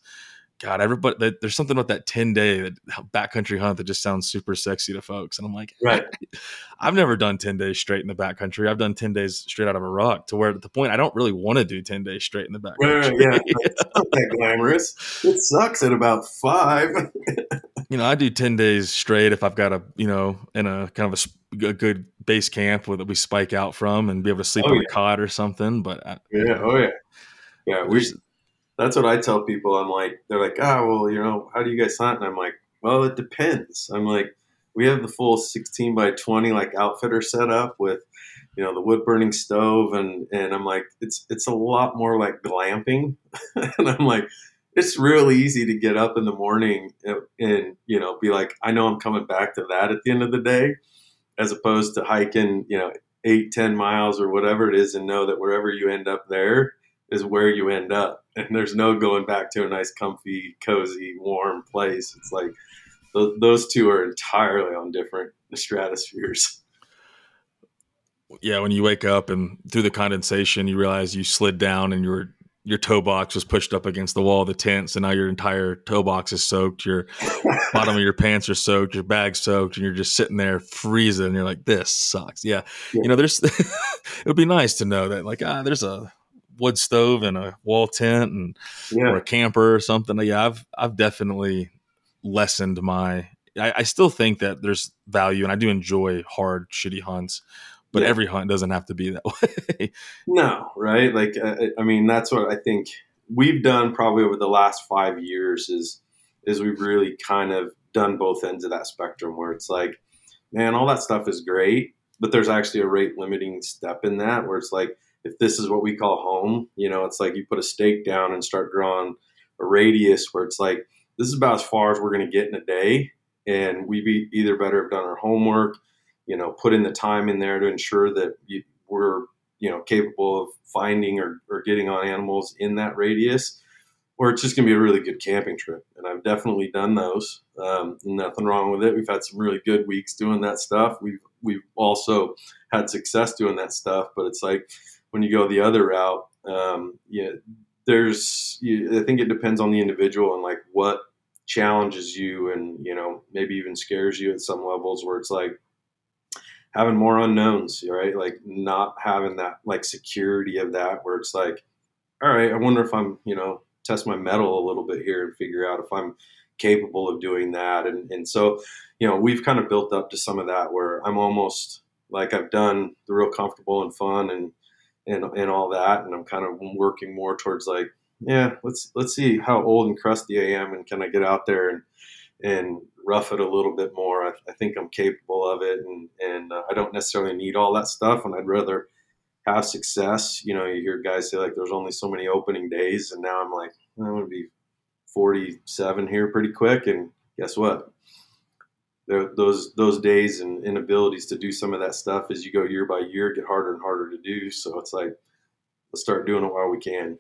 God, everybody, there's something about that 10 day backcountry hunt that just sounds super sexy to folks. And I'm like, [LAUGHS] right. I've never done 10 days straight in the backcountry. I've done 10 days straight out of a ruck to where at the point I don't really want to do 10 days straight in the backcountry. Right, yeah. [LAUGHS] It's not that glamorous. It sucks at about five. [LAUGHS] you know, I do 10 days straight if I've got a, you know, in a kind of a, a good base camp that we spike out from and be able to sleep oh, on yeah. a cot or something. But I, yeah, oh, yeah. Yeah, we that's what I tell people. I'm like, they're like, oh, well, you know, how do you guys hunt? And I'm like, well, it depends. I'm like, we have the full 16 by 20 like outfitter set up with, you know, the wood burning stove, and and I'm like, it's it's a lot more like glamping, [LAUGHS] and I'm like, it's real easy to get up in the morning and, and you know be like, I know I'm coming back to that at the end of the day, as opposed to hiking, you know, eight ten miles or whatever it is, and know that wherever you end up there is where you end up [LAUGHS] and there's no going back to a nice, comfy, cozy, warm place. It's like th- those two are entirely on different stratospheres. [LAUGHS] yeah, when you wake up and through the condensation, you realize you slid down and your your toe box was pushed up against the wall of the tent, so now your entire toe box is soaked. Your [LAUGHS] bottom of your pants are soaked. Your bag's soaked, and you're just sitting there freezing. And you're like, "This sucks." Yeah, yeah. you know, there's. [LAUGHS] it would be nice to know that, like, ah, there's a wood stove and a wall tent and yeah. or a camper or something. Yeah, I've I've definitely lessened my. I, I still think that there's value, and I do enjoy hard, shitty hunts but yeah. every hunt doesn't have to be that [LAUGHS] way. no, right? Like, uh, I mean, that's what I think we've done probably over the last five years is is we've really kind of done both ends of that spectrum where it's like, man, all that stuff is great, but there's actually a rate limiting step in that where it's like, if this is what we call home, you know, it's like you put a stake down and start drawing a radius where it's like, this is about as far as we're going to get in a day. And we be either better have done our homework, you know, put in the time in there to ensure that you, we're, you know, capable of finding or, or getting on animals in that radius, or it's just going to be a really good camping trip. And I've definitely done those. Um, nothing wrong with it. We've had some really good weeks doing that stuff. We've we've also had success doing that stuff. But it's like when you go the other route, um, yeah, there's. You, I think it depends on the individual and like what challenges you and you know maybe even scares you at some levels where it's like having more unknowns, right? Like not having that like security of that where it's like, all right, I wonder if I'm, you know, test my mettle a little bit here and figure out if I'm capable of doing that. And, and so, you know, we've kind of built up to some of that where I'm almost like I've done the real comfortable and fun and, and, and all that. And I'm kind of working more towards like, yeah, let's, let's see how old and crusty I am and can I get out there and, and rough it a little bit more. I, I think I'm capable of it, and and uh, I don't necessarily need all that stuff. And I'd rather have success. You know, you hear guys say like, "There's only so many opening days," and now I'm like, I'm going to be 47 here pretty quick. And guess what? There, those those days and inabilities to do some of that stuff as you go year by year get harder and harder to do. So it's like, let's start doing it while we can.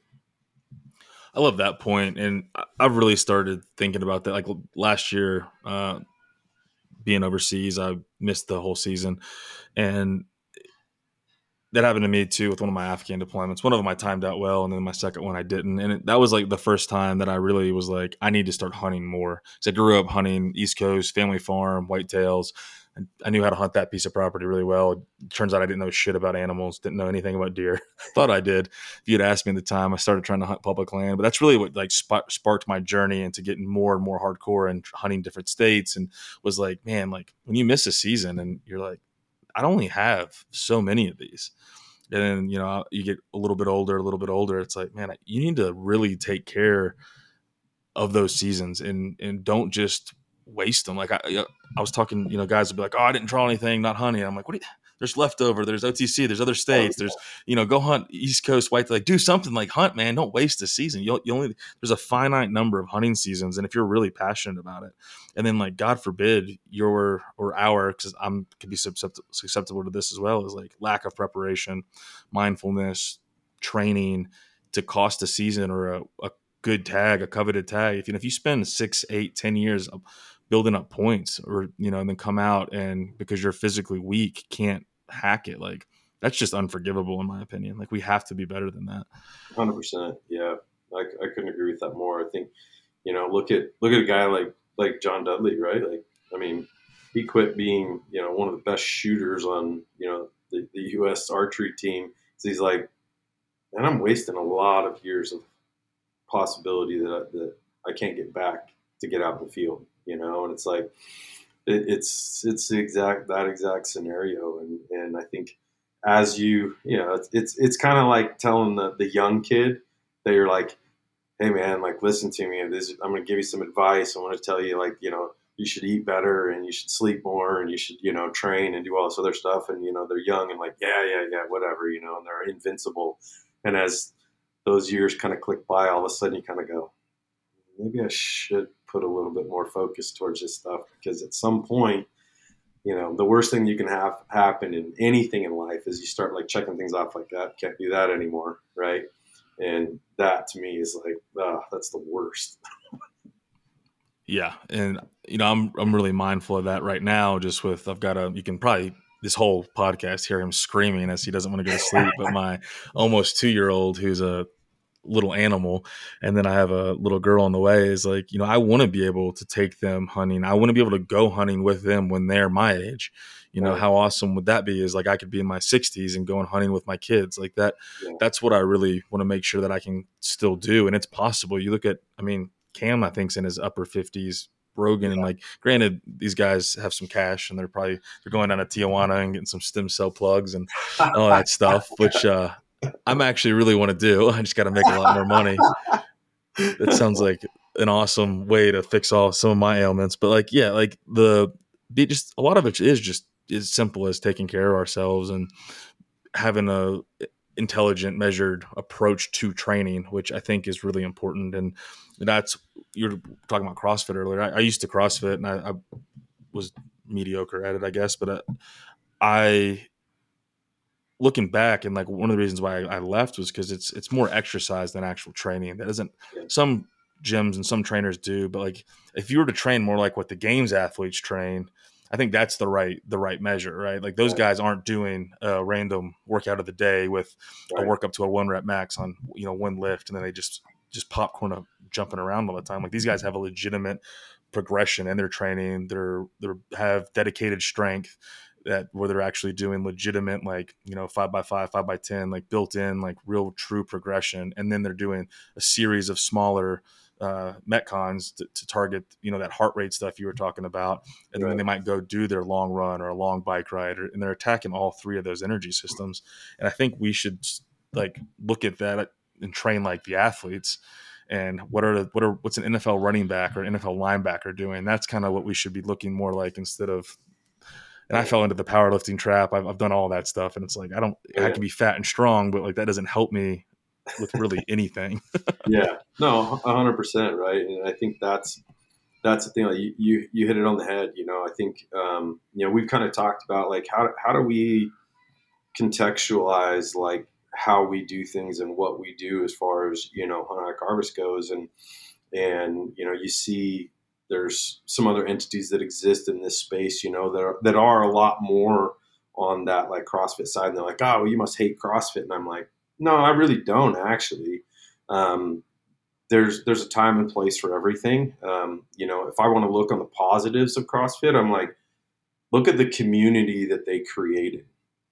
I love that point, and I've really started thinking about that. Like last year, uh, being overseas, I missed the whole season, and that happened to me too with one of my Afghan deployments. One of them I timed out well, and then my second one I didn't. And it, that was like the first time that I really was like, I need to start hunting more. Because I grew up hunting East Coast, family farm, whitetails. I knew how to hunt that piece of property really well. Turns out I didn't know shit about animals, didn't know anything about deer. [LAUGHS] Thought I did. If you'd asked me at the time, I started trying to hunt public land, but that's really what like sp- sparked my journey into getting more and more hardcore and hunting different states. And was like, man, like when you miss a season and you're like, I only have so many of these. And then you know you get a little bit older, a little bit older. It's like, man, you need to really take care of those seasons and and don't just waste them. Like I, I was talking, you know, guys would be like, "Oh, I didn't draw anything, not hunting." I'm like, "What? there's leftover. There's OTC. There's other oh, states. There's you know, go hunt East Coast white. Like do something like hunt, man. Don't waste a season. You, you only there's a finite number of hunting seasons, and if you're really passionate about it, and then like God forbid your or our because I'm could be susceptible to this as well is like lack of preparation, mindfulness, training to cost a season or a, a good tag, a coveted tag. If you know, if you spend six, eight, ten years building up points or you know and then come out and because you're physically weak can't hack it like that's just unforgivable in my opinion like we have to be better than that. 100% yeah I, I couldn't agree with that more i think you know look at look at a guy like like john dudley right like i mean he quit being you know one of the best shooters on you know the, the us archery team so he's like and i'm wasting a lot of years of possibility that I, that I can't get back to get out in the field you know, and it's like it, it's it's the exact that exact scenario, and and I think as you you know it's it's, it's kind of like telling the the young kid that you're like, hey man, like listen to me, this I'm going to give you some advice. I want to tell you like you know you should eat better and you should sleep more and you should you know train and do all this other stuff. And you know they're young and like yeah yeah yeah whatever you know and they're invincible. And as those years kind of click by all of a sudden you kind of go maybe i should put a little bit more focus towards this stuff because at some point, you know, the worst thing you can have happen in anything in life is you start like checking things off like that. Can't do that anymore, right? And that to me is like, oh, that's the worst. [LAUGHS] yeah, and you know, I'm I'm really mindful of that right now. Just with I've got a, you can probably this whole podcast hear him screaming as he doesn't want to go to sleep. but my [LAUGHS] almost two year old, who's a little animal, and then I have a little girl on the way, is like, you know, I want to be able to take them hunting. I want to be able to go hunting with them when they're my age. You know, right. how awesome would that be? Is like I could be in my 60s and going hunting with my kids. Like that, yeah. that's what I really want to make sure that I can still do. And it's possible. You look at, I mean, Cam, I think's in his upper 50s, Rogan, and like, granted, these guys have some cash and they're probably they're going down to Tijuana and getting some stem cell plugs and all that stuff, which uh, I'm actually really want to do. [LAUGHS] I just got to make a lot more money. [LAUGHS] It sounds like an awesome way to fix all some of my ailments, but like, yeah, like the just a lot of it is just as simple as taking care of ourselves and having a intelligent, measured approach to training, which I think is really important. And that's you're talking about CrossFit earlier. I, I used to CrossFit and I, I, was mediocre at it, I guess. But I, uh, I, looking back and like one of the reasons why I, left was because it's it's more exercise than actual training. That isn't some gyms and some trainers do, but like if you were to train more like what the games athletes train, I think that's the right the right measure, right? Like those right. guys aren't doing a random workout of the day with right. a work up to a one rep max on you know one lift, and then they just just popcorn up jumping around all the time. Like these guys have a legitimate progression in their training. They're they have dedicated strength that where they're actually doing legitimate like you know five by five, five by ten, like built in like real true progression, and then they're doing a series of smaller uh, metcons to, to, target you know that heart rate stuff you were talking about. And right. then they might go do their long run or a long bike ride or, and they're attacking all three of those energy systems. And i think we should like look at that and train like the athletes. And what are the, what are what's an NFL running back or NFL linebacker doing? That's kind of what we should be looking more like instead of and I fell into the powerlifting trap. I've, I've done all that stuff, and it's like I don't. Yeah. I can be fat and strong, but like that doesn't help me with really [LAUGHS] anything. yeah, [LAUGHS] no, hundred percent, right. And I think that's that's the thing. Like you, you, you hit it on the head. You know, I think um, you know we've kind of talked about like how how do we contextualize like how we do things and what we do as far as you know hunter harvest goes, and and you know you see there's some other entities that exist in this space, you know, that are, that are a lot more on that like CrossFit side. And they're like, oh, well, you must hate CrossFit, and I'm like, no, I really don't actually. Um, there's there's a time and place for everything. Um, you know, if I want to look on the positives of CrossFit, I'm like, look at the community that they created,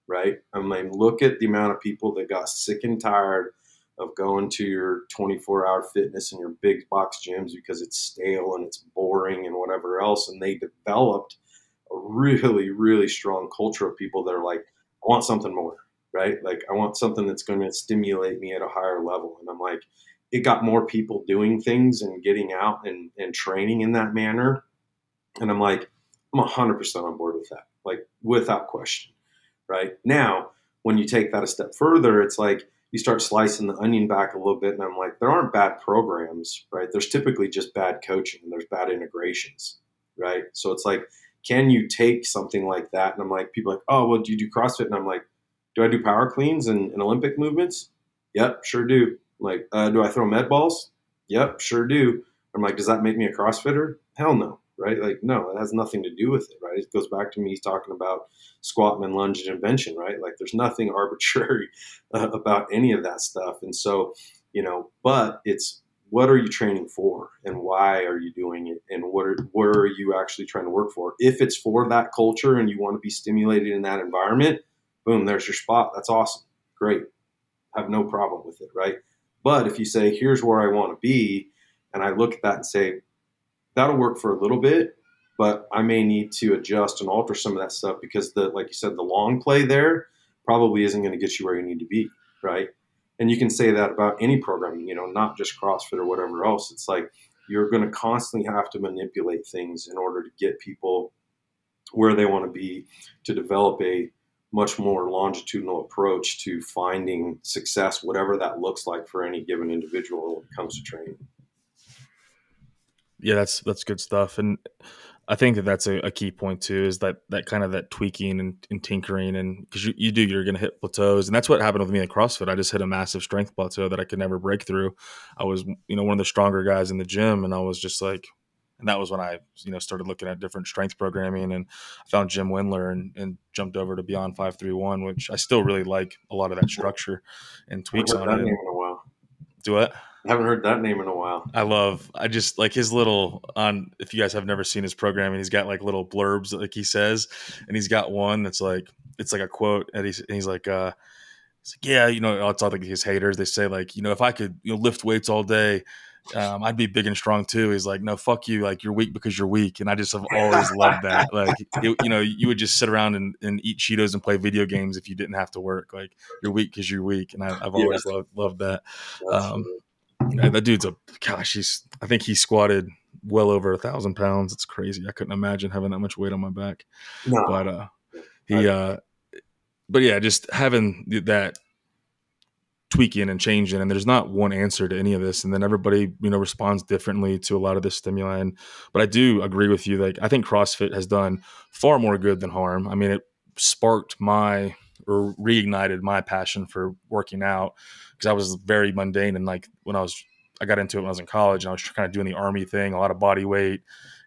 right? I'm like, look at the amount of people that got sick and tired of going to your 24 hour fitness and your big box gyms because it's stale and it's boring and whatever else. And they developed a really, really strong culture of people that are like, I want something more right? Like I want something that's going to stimulate me at a higher level. And I'm like, it got more people doing things and getting out and, and training in that manner. And I'm like, I'm 100% on board with that, like without question, right? Now, when you take that a step further, it's like you start slicing the onion back a little bit. And I'm like, there aren't bad programs, right? There's typically just bad coaching and there's bad integrations, right? So it's like, can you take something like that? And I'm like, people like, oh, well, do you do CrossFit? And I'm like, do I do power cleans and, and Olympic movements? Yep, sure do. Like, uh, do I throw med balls? Yep, sure do. I'm like, does that make me a CrossFitter? Hell no, right? Like, no, it has nothing to do with it, right? It goes back to me talking about squat and lunge and invention, right? Like, there's nothing [LAUGHS] arbitrary uh, about any of that stuff. And so, you know, but it's what are you training for and why are you doing it and what are, what are you actually trying to work for? If it's for that culture and you want to be stimulated in that environment, boom, there's your spot. That's awesome. Great. Have no problem with it, right? But if you say, here's where I want to be, and I look at that and say, that'll work for a little bit, but I may need to adjust and alter some of that stuff because the, like you said, the long play there probably isn't going to get you where you need to be, right? And you can say that about any programming, you know, not just CrossFit or whatever else. It's like you're going to constantly have to manipulate things in order to get people where they want to be to develop a much more longitudinal approach to finding success, whatever that looks like for any given individual when it comes to training. Yeah, that's that's good stuff, and I think that that's a, a key point too. Is that that kind of that tweaking and, and tinkering, and because you, you do, you're going to hit plateaus, and that's what happened with me at CrossFit. I just hit a massive strength plateau that I could never break through. I was, you know, one of the stronger guys in the gym, and I was just like, and that was when I you know started looking at different strength programming, and I found Jim Wendler and, and jumped over to Beyond Five Three One, which I still really like a lot of that structure and tweaks on it. Do what? I haven't heard that name in a while. I love. I just like his little on. If you guys have never seen his programming, he's got like little blurbs like he says, and he's got one that's like it's like a quote, and he's and he's like, uh, he's like, yeah, you know, it's all like his haters. They say like, you know, if I could you know lift weights all day, um, I'd be big and strong too. He's like, no, fuck you. Like you're weak because you're weak. And I just have always loved that. [LAUGHS] Like, it, you know, you would just sit around and, and, eat Cheetos and play video games if you didn't have to work. Like you're weak because you're weak. And I, have always yeah. loved, loved that. Um, yeah, that dude's a gosh. He's I think he squatted well over a thousand pounds. It's crazy. I couldn't imagine having that much weight on my back. No. But uh, he uh, but yeah, just having that tweaking and changing and there's not one answer to any of this and then everybody you know responds differently to a lot of this stimuli and but i do agree with you like i think crossfit has done far more good than harm i mean it sparked my or reignited my passion for working out because I was very mundane and like when I was I got into it when I was in college and I was kind of doing the army thing, a lot of body weight,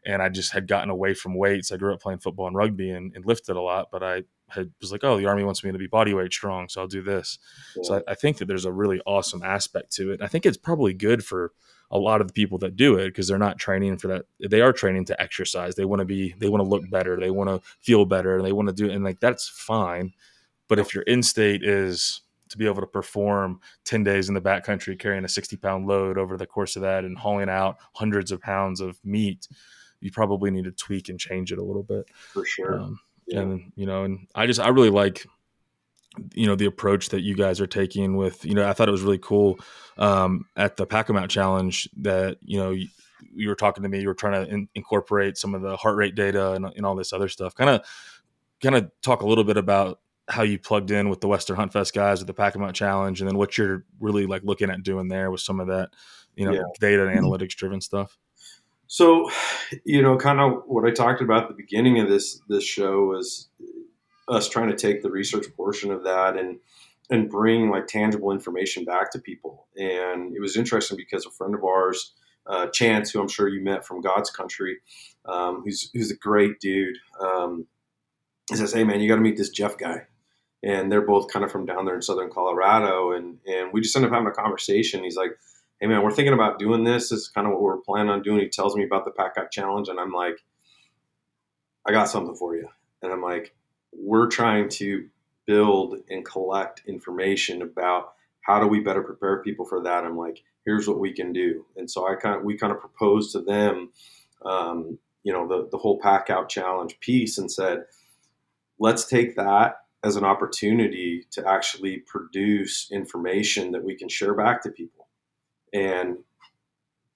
and I just had gotten away from weights. I grew up playing football and rugby and, and lifted a lot, but I had was like, oh, the army wants me to be body weight strong, so I'll do this. Yeah. So I, I, think that there's a really awesome aspect to it. I think it's probably good for a lot of the people that do it because they're not training for that. They are training to exercise. They want to be. They want to look better. They want to feel better. And they want to do. And like that's fine. But if your in state is to be able to perform 10 days in the backcountry carrying a 60 pound load over the course of that and hauling out hundreds of pounds of meat, you probably need to tweak and change it a little bit. For sure. Um, yeah. And, you know, and I just, I really like, you know, the approach that you guys are taking with, you know, I thought it was really cool um, at the Pack 'em Out Challenge that, you know, you, you were talking to me, you were trying to in, incorporate some of the heart rate data and, and all this other stuff. Kind of, kind of talk a little bit about how you plugged in with the Western Hunt Fest guys with the Pack 'em Out Challenge, and then what you're really like looking at doing there with some of that, you know, yeah. data and analytics driven stuff. So, you know, kind of what I talked about at the beginning of this this show was us trying to take the research portion of that and and bring like tangible information back to people. And it was interesting because a friend of ours, uh, Chance, who I'm sure you met from God's Country, um, who's who's a great dude. Um, he says, "Hey man, you got to meet this Jeff guy." And they're both kind of from down there in southern Colorado. And and we just ended up having a conversation. He's like, "Hey man, we're thinking about doing this. This is kind of what we're planning on doing." He tells me about the Pack Out Challenge, and I'm like, "I got something for you." And I'm like, "We're trying to build and collect information about how do we better prepare people for that." I'm like, "Here's what we can do." And so I kind of we kind of proposed to them, um, you know, the the whole Pack Out Challenge piece, and said, "Let's take that." As an opportunity to actually produce information that we can share back to people. And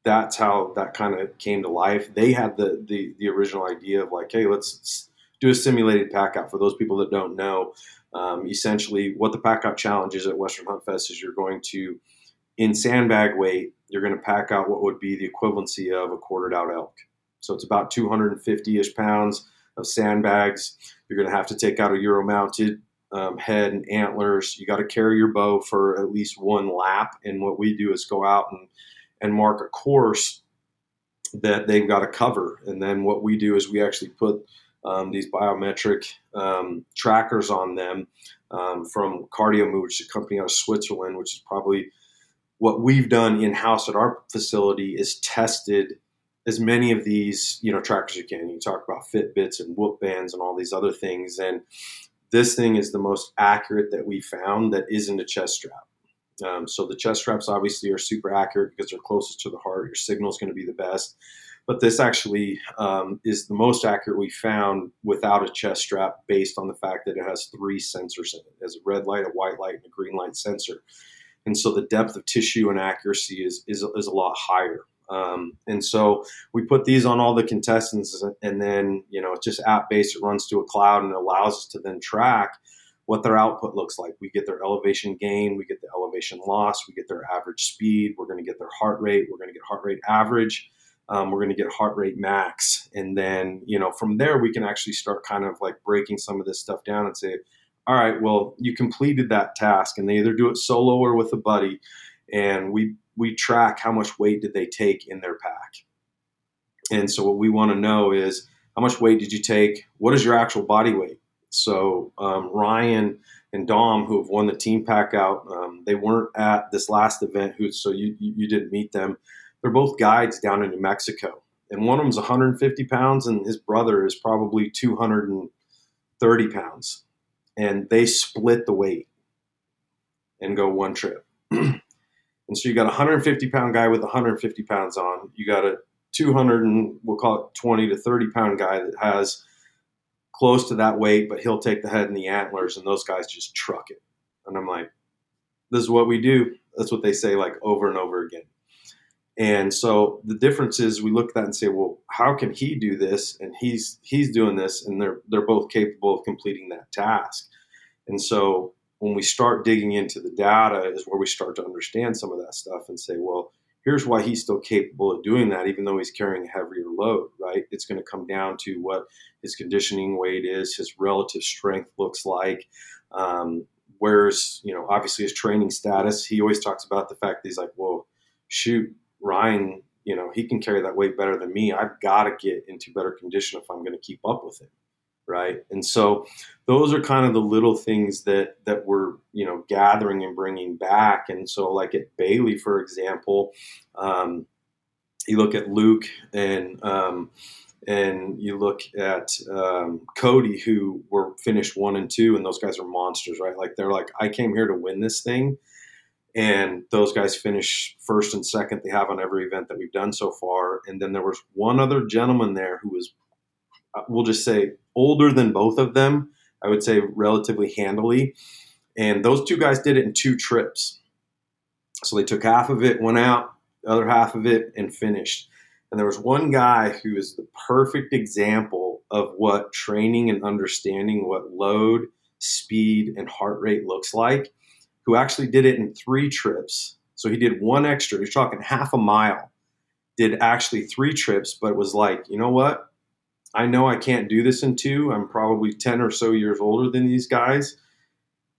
that's how that kind of came to life. They had the, the, the original idea of like, hey, let's do a simulated pack out. For those people that don't know, um, essentially what the pack out challenge is at Western Hunt Fest is you're going to, in sandbag weight, you're going to pack out what would be the equivalency of a quartered out elk. So it's about 250 ish pounds of sandbags. You're going to have to take out a Euro mounted um, head and antlers. You got to carry your bow for at least one lap. And what we do is go out and, and mark a course that they've got to cover. And then what we do is we actually put um, these biometric um, trackers on them um, from CardioMove, which is a company out of Switzerland, which is probably what we've done in house at our facility is tested as many of these you know trackers you can. You talk about Fitbits and Whoop bands and all these other things, and this thing is the most accurate that we found that isn't a chest strap. Um, so the chest straps obviously are super accurate because they're closest to the heart. Your signal is going to be the best. But this actually um, is the most accurate we found without a chest strap based on the fact that it has three sensors in it. It has a red light, a white light, and a green light sensor. And so the depth of tissue and accuracy is, is, is a lot higher. Um, and so we put these on all the contestants, and then you know it's just app based. It runs to a cloud and allows us to then track what their output looks like. We get their elevation gain, we get the elevation loss, we get their average speed. We're going to get their heart rate. We're going to get heart rate average. Um, we're going to get heart rate max, and then you know from there we can actually start kind of like breaking some of this stuff down and say, all right, well you completed that task, and they either do it solo or with a buddy, and we we track how much weight did they take in their pack. And so what we want to know is how much weight did you take? What is your actual body weight? So um, Ryan and Dom, who have won the team pack out, um, they weren't at this last event. Who so you you didn't meet them? They're both guides down in New Mexico, and one of them's 150 pounds, and his brother is probably 230 pounds, and they split the weight and go one trip. [CLEARS THROAT] and so you got a 150 pound guy with 150 pounds on. You got a 200 and we'll call it 20 to 30 pound guy that has close to that weight, but he'll take the head and the antlers, and those guys just truck it. And I'm like, this is what we do. That's what they say like over and over again. And so the difference is we look at that and say, well, how can he do this? And he's he's doing this, and they're they're both capable of completing that task. And so when we start digging into the data is where we start to understand some of that stuff and say, well, here's why he's still capable of doing that, even though he's carrying a heavier load, right? It's going to come down to what his conditioning weight is, his relative strength looks like. Um, where's, you know, obviously his training status. He always talks about the fact that he's like, well, shoot, Ryan, you know, he can carry that weight better than me. I've got to get into better condition if I'm going to keep up with him right? And so those are kind of the little things that that we're you know gathering and bringing back. And so like at bailey for example um, you look at luke and um, and you look at um, cody who were finished one and two and those guys are monsters right? Like they're like i came here to win this thing. And those guys finish first and second. They have on every event that we've done so far. And then there was one other gentleman there who was uh, we'll just say older than both of them. I would say relatively handily. And those two guys did it in two trips. So they took half of it, went out, the other half of it, and finished. And there was one guy who is the perfect example of what training and understanding what load, speed, and heart rate looks like, who actually did it in three trips. So he did one extra, he's talking half a mile, did actually three trips, but was like, you know what? I know I can't do this in two. I'm probably 10 or so years older than these guys.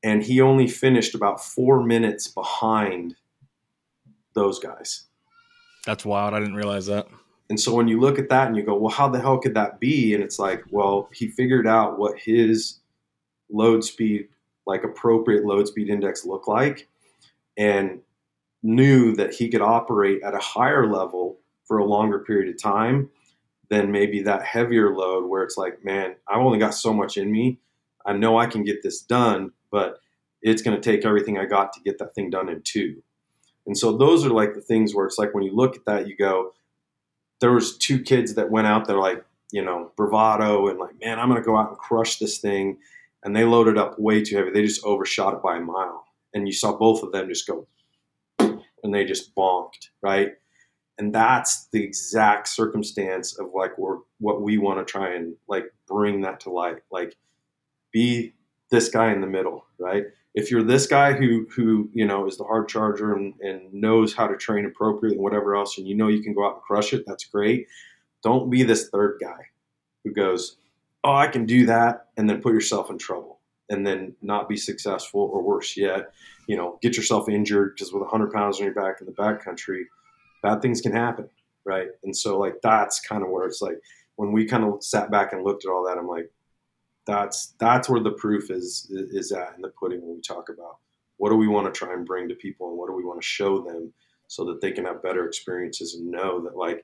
And he only finished about four minutes behind those guys. That's wild. I didn't realize that. And so when you look at that and you go, well, how the hell could that be? And it's like, well, he figured out what his load speed, like appropriate load speed index looked like, and knew that he could operate at a higher level for a longer period of time than maybe that heavier load where it's like, man, I've only got so much in me. I know I can get this done, but it's going to take everything I got to get that thing done in two. And so those are like the things where it's like when you look at that, you go, there was two kids that went out there like, you know, bravado and like, man, I'm going to go out and crush this thing. And they loaded up way too heavy. They just overshot it by a mile. And you saw both of them just go, and they just bonked, right? And that's the exact circumstance of like we're, what we want to try and like bring that to light. Like be this guy in the middle right? If you're this guy who who you know is the hard charger and, and knows how to train appropriately and whatever else and you know you can go out and crush it that's great. Don't be this third guy who goes oh i can do that and then put yourself in trouble and then not be successful or worse yet you know get yourself injured because with 100 pounds on your back in the backcountry bad things can happen, right? And so like that's kind of where it's like when we kind of sat back and looked at all that, I'm like, that's that's where the proof is is at in the pudding when we talk about what do we want to try and bring to people and what do we want to show them so that they can have better experiences and know that like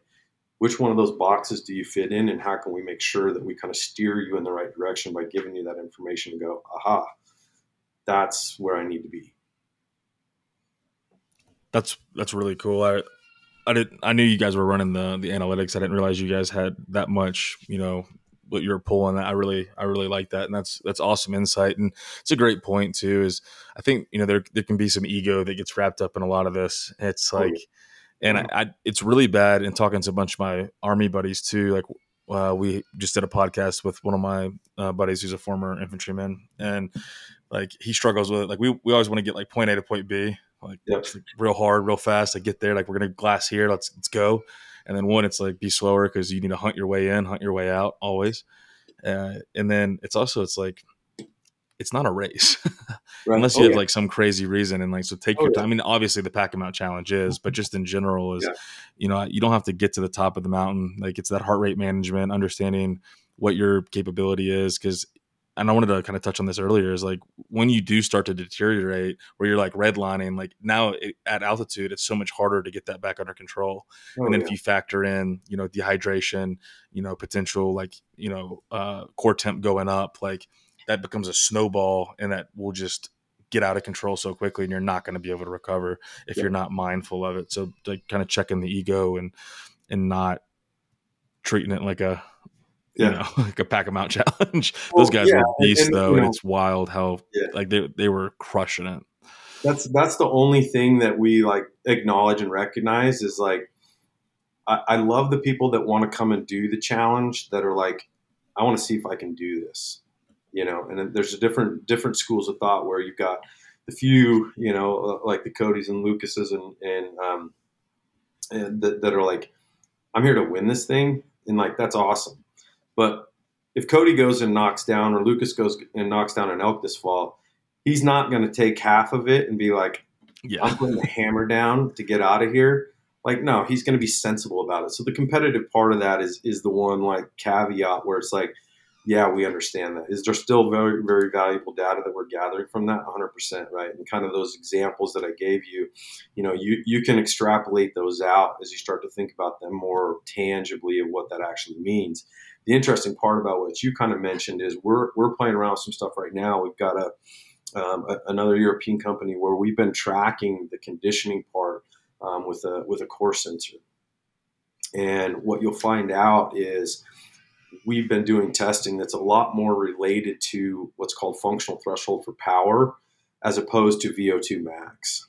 which one of those boxes do you fit in and how can we make sure that we kind of steer you in the right direction by giving you that information and go aha that's where i need to be that's that's really cool i I did. I knew you guys were running the the analytics. I didn't realize you guys had that much. You know what you're pulling. I really, I really like that, and that's that's awesome insight. And it's a great point too. Is I think you know there there can be some ego that gets wrapped up in a lot of this. It's like, oh, yeah. and I, I, it's really bad. And talking to a bunch of my army buddies too, like. Uh, we just did a podcast with one of my uh, buddies who's a former infantryman, and like he struggles with it. Like we, we always want to get like point A to point B, like, yep. like real hard, real fast. Like get there, like we're gonna glass here. Let's let's go. And then one, it's like be slower because you need to hunt your way in, hunt your way out always. Uh, and then it's also it's like it's not a race [LAUGHS] right. unless you oh, have yeah. like some crazy reason. And like, so take oh, your time. Yeah. I mean, obviously the pack out challenge is, but just in general is, yeah. you know, you don't have to get to the top of the mountain. Like it's that heart rate management, understanding what your capability is. Cause and I wanted to kind of touch on this earlier is like when you do start to deteriorate where you're like redlining, like now it, at altitude, it's so much harder to get that back under control. Oh, and then yeah. if you factor in, you know, dehydration, you know, potential like, you know, uh, core temp going up, like that becomes a snowball and that will just get out of control so quickly and you're not going to be able to recover if yeah. you're not mindful of it. So like kind of checking the ego and, and not treating it like a yeah. you know, [LAUGHS] like a pack them out [LAUGHS] challenge. Well, Those guys yeah. were beasts and, though, and, know, it's wild how yeah. like they they were crushing it. That's that's the only thing that we like acknowledge and recognize is like I, I love the people that want to come and do the challenge that are like, I want to see if I can do this. You know, and there's a different different schools of thought where you've got the few, you know, uh, like the Codys and Lucases and and um and that, that are like, I'm here to win this thing, and like that's awesome but if Cody goes and knocks down, or Lucas goes and knocks down an elk this fall, he's not going to take half of it and be like, yeah. I'm putting the hammer down to get out of here. Like, no, he's going to be sensible about it. So the competitive part of that is is the one like caveat where it's like, yeah, we understand that. Is there still very very valuable data that we're gathering from that? 100%, right? And kind of those examples that I gave you, you know, you you can extrapolate those out as you start to think about them more tangibly of what that actually means the interesting part about what you kind of mentioned is we're we're playing around with some stuff right now. We've got a, um, a another European company where we've been tracking the conditioning part um, with a with a core sensor, and what you'll find out is we've been doing testing that's a lot more related to what's called functional threshold for power as opposed to VO2 max.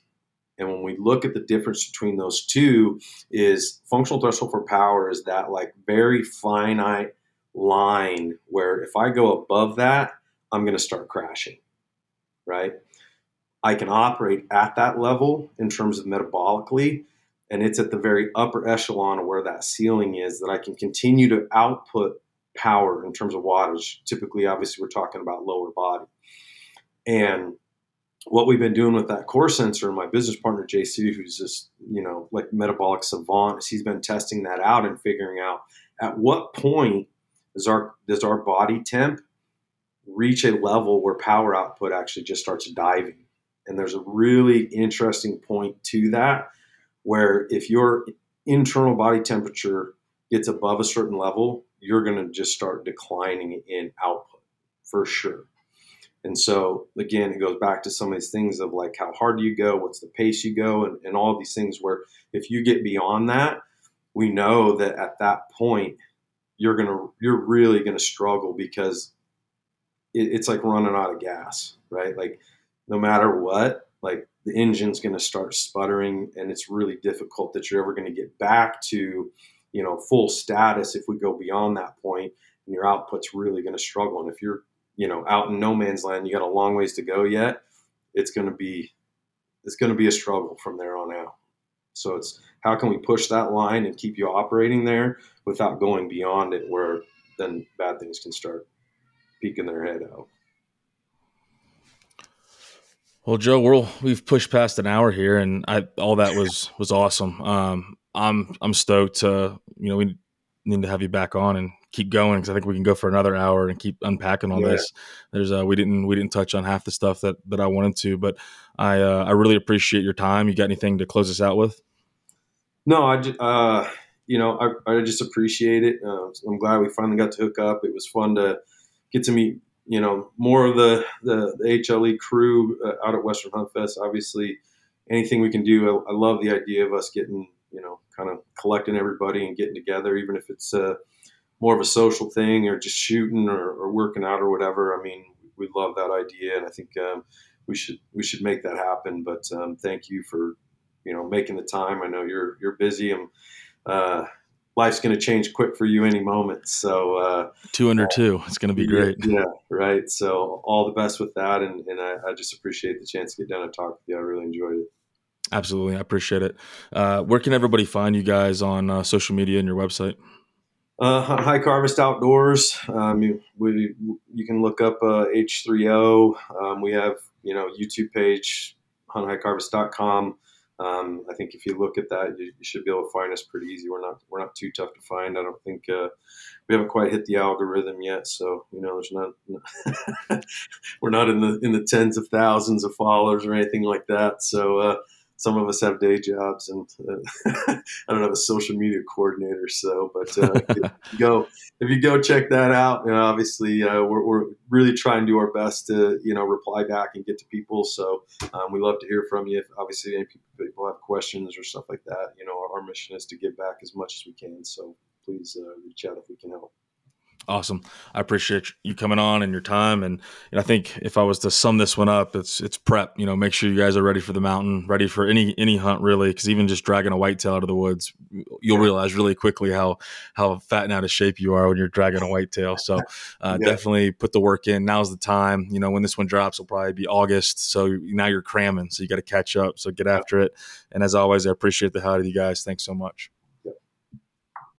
And when we look at the difference between those two, is functional threshold for power is that like very finite line where if I go above that, I'm going to start crashing, right? I can operate at that level in terms of metabolically, and it's at the very upper echelon of where that ceiling is that I can continue to output power in terms of wattage. Typically, obviously, we're talking about lower body. And what we've been doing with that core sensor, my business partner JC, who's just you know like metabolic savant, he's been testing that out and figuring out at what point does our does our body temp reach a level where power output actually just starts diving? And there's a really interesting point to that where if your internal body temperature gets above a certain level, you're going to just start declining in output for sure. And so again, it goes back to some of these things of like how hard do you go, what's the pace you go, and, and all these things where if you get beyond that, we know that at that point you're gonna you're really gonna struggle because it, it's like running out of gas, right? Like no matter what, like the engine's gonna start sputtering, and it's really difficult that you're ever gonna get back to you know full status if we go beyond that point, and your output's really gonna struggle. And if you're you know out in no man's land, you got a long ways to go yet. It's gonna be it's gonna be a struggle from there on out. So it's how can we push that line and keep you operating there without going beyond it where then bad things can start peeking their head out. Well, Joe, we're, we've pushed past an hour here, and I, all that was was awesome. Um, I'm I'm stoked. To, you know, we need to have you back on and keep going because I think we can go for another hour and keep unpacking all yeah. this. There's uh, we didn't we didn't touch on half the stuff that that I wanted to, but I uh, I really appreciate your time. You got anything to close us out with? No, I uh, you know I, I just appreciate it. Uh, I'm glad we finally got to hook up. It was fun to get to meet you know more of the the, the HLE crew uh, out at Western Hunt Fest. Obviously, anything we can do. I, I, love the idea of us getting you know kind of collecting everybody and getting together, even if it's uh, more of a social thing or just shooting or, or, working out or whatever. I mean, we love that idea, and I think um, we should we should make that happen. But um, thank you for you know making the time. I know you're you're busy and uh, life's going to change quick for you any moment. So uh, two under uh, two, it's going to be great. Yeah, right. So all the best with that, and, and I, I, just appreciate the chance to get down and talk with you. I really enjoyed it. Absolutely, I appreciate it. Uh, where can everybody find you guys on uh, social media and your website? Uh, Hike Harvest Outdoors. Um, you, we, you can look up uh, H3O. Um, we have you know YouTube page, hunthikeharvest.com. Um, I think if you look at that, you, you, should be able to find us pretty easy. We're not we're not too tough to find. I don't think uh, we haven't quite hit the algorithm yet. So you know, there's not [LAUGHS] we're not in the in the tens of thousands of followers or anything like that. So uh, some of us have day jobs, and uh, [LAUGHS] I don't have a social media coordinator. So, but uh, if you [LAUGHS] go if you go check that out, know, obviously uh, we're, we're, really trying to do our best to you know reply back and get to people. So um, we love to hear from you. If obviously any people have questions or stuff like that, you know, our, our mission is to give back as much as we can. So please uh, reach out if we can help. Awesome. I appreciate you coming on and your time. And, and, I think if I was to sum this one up, it's it's prep. You know, make sure you guys are ready for the mountain, ready for any any hunt really. Because even just dragging a whitetail out of the woods, you'll realize really quickly how how fat and out of shape you are when you're dragging a whitetail. So [LAUGHS] uh, yeah. definitely put the work in. Now's the time. You know, when this one drops, will probably be August. So now you're cramming. So you got to catch up. So get after it. And as always, I appreciate the hell out of you guys. Thanks so much.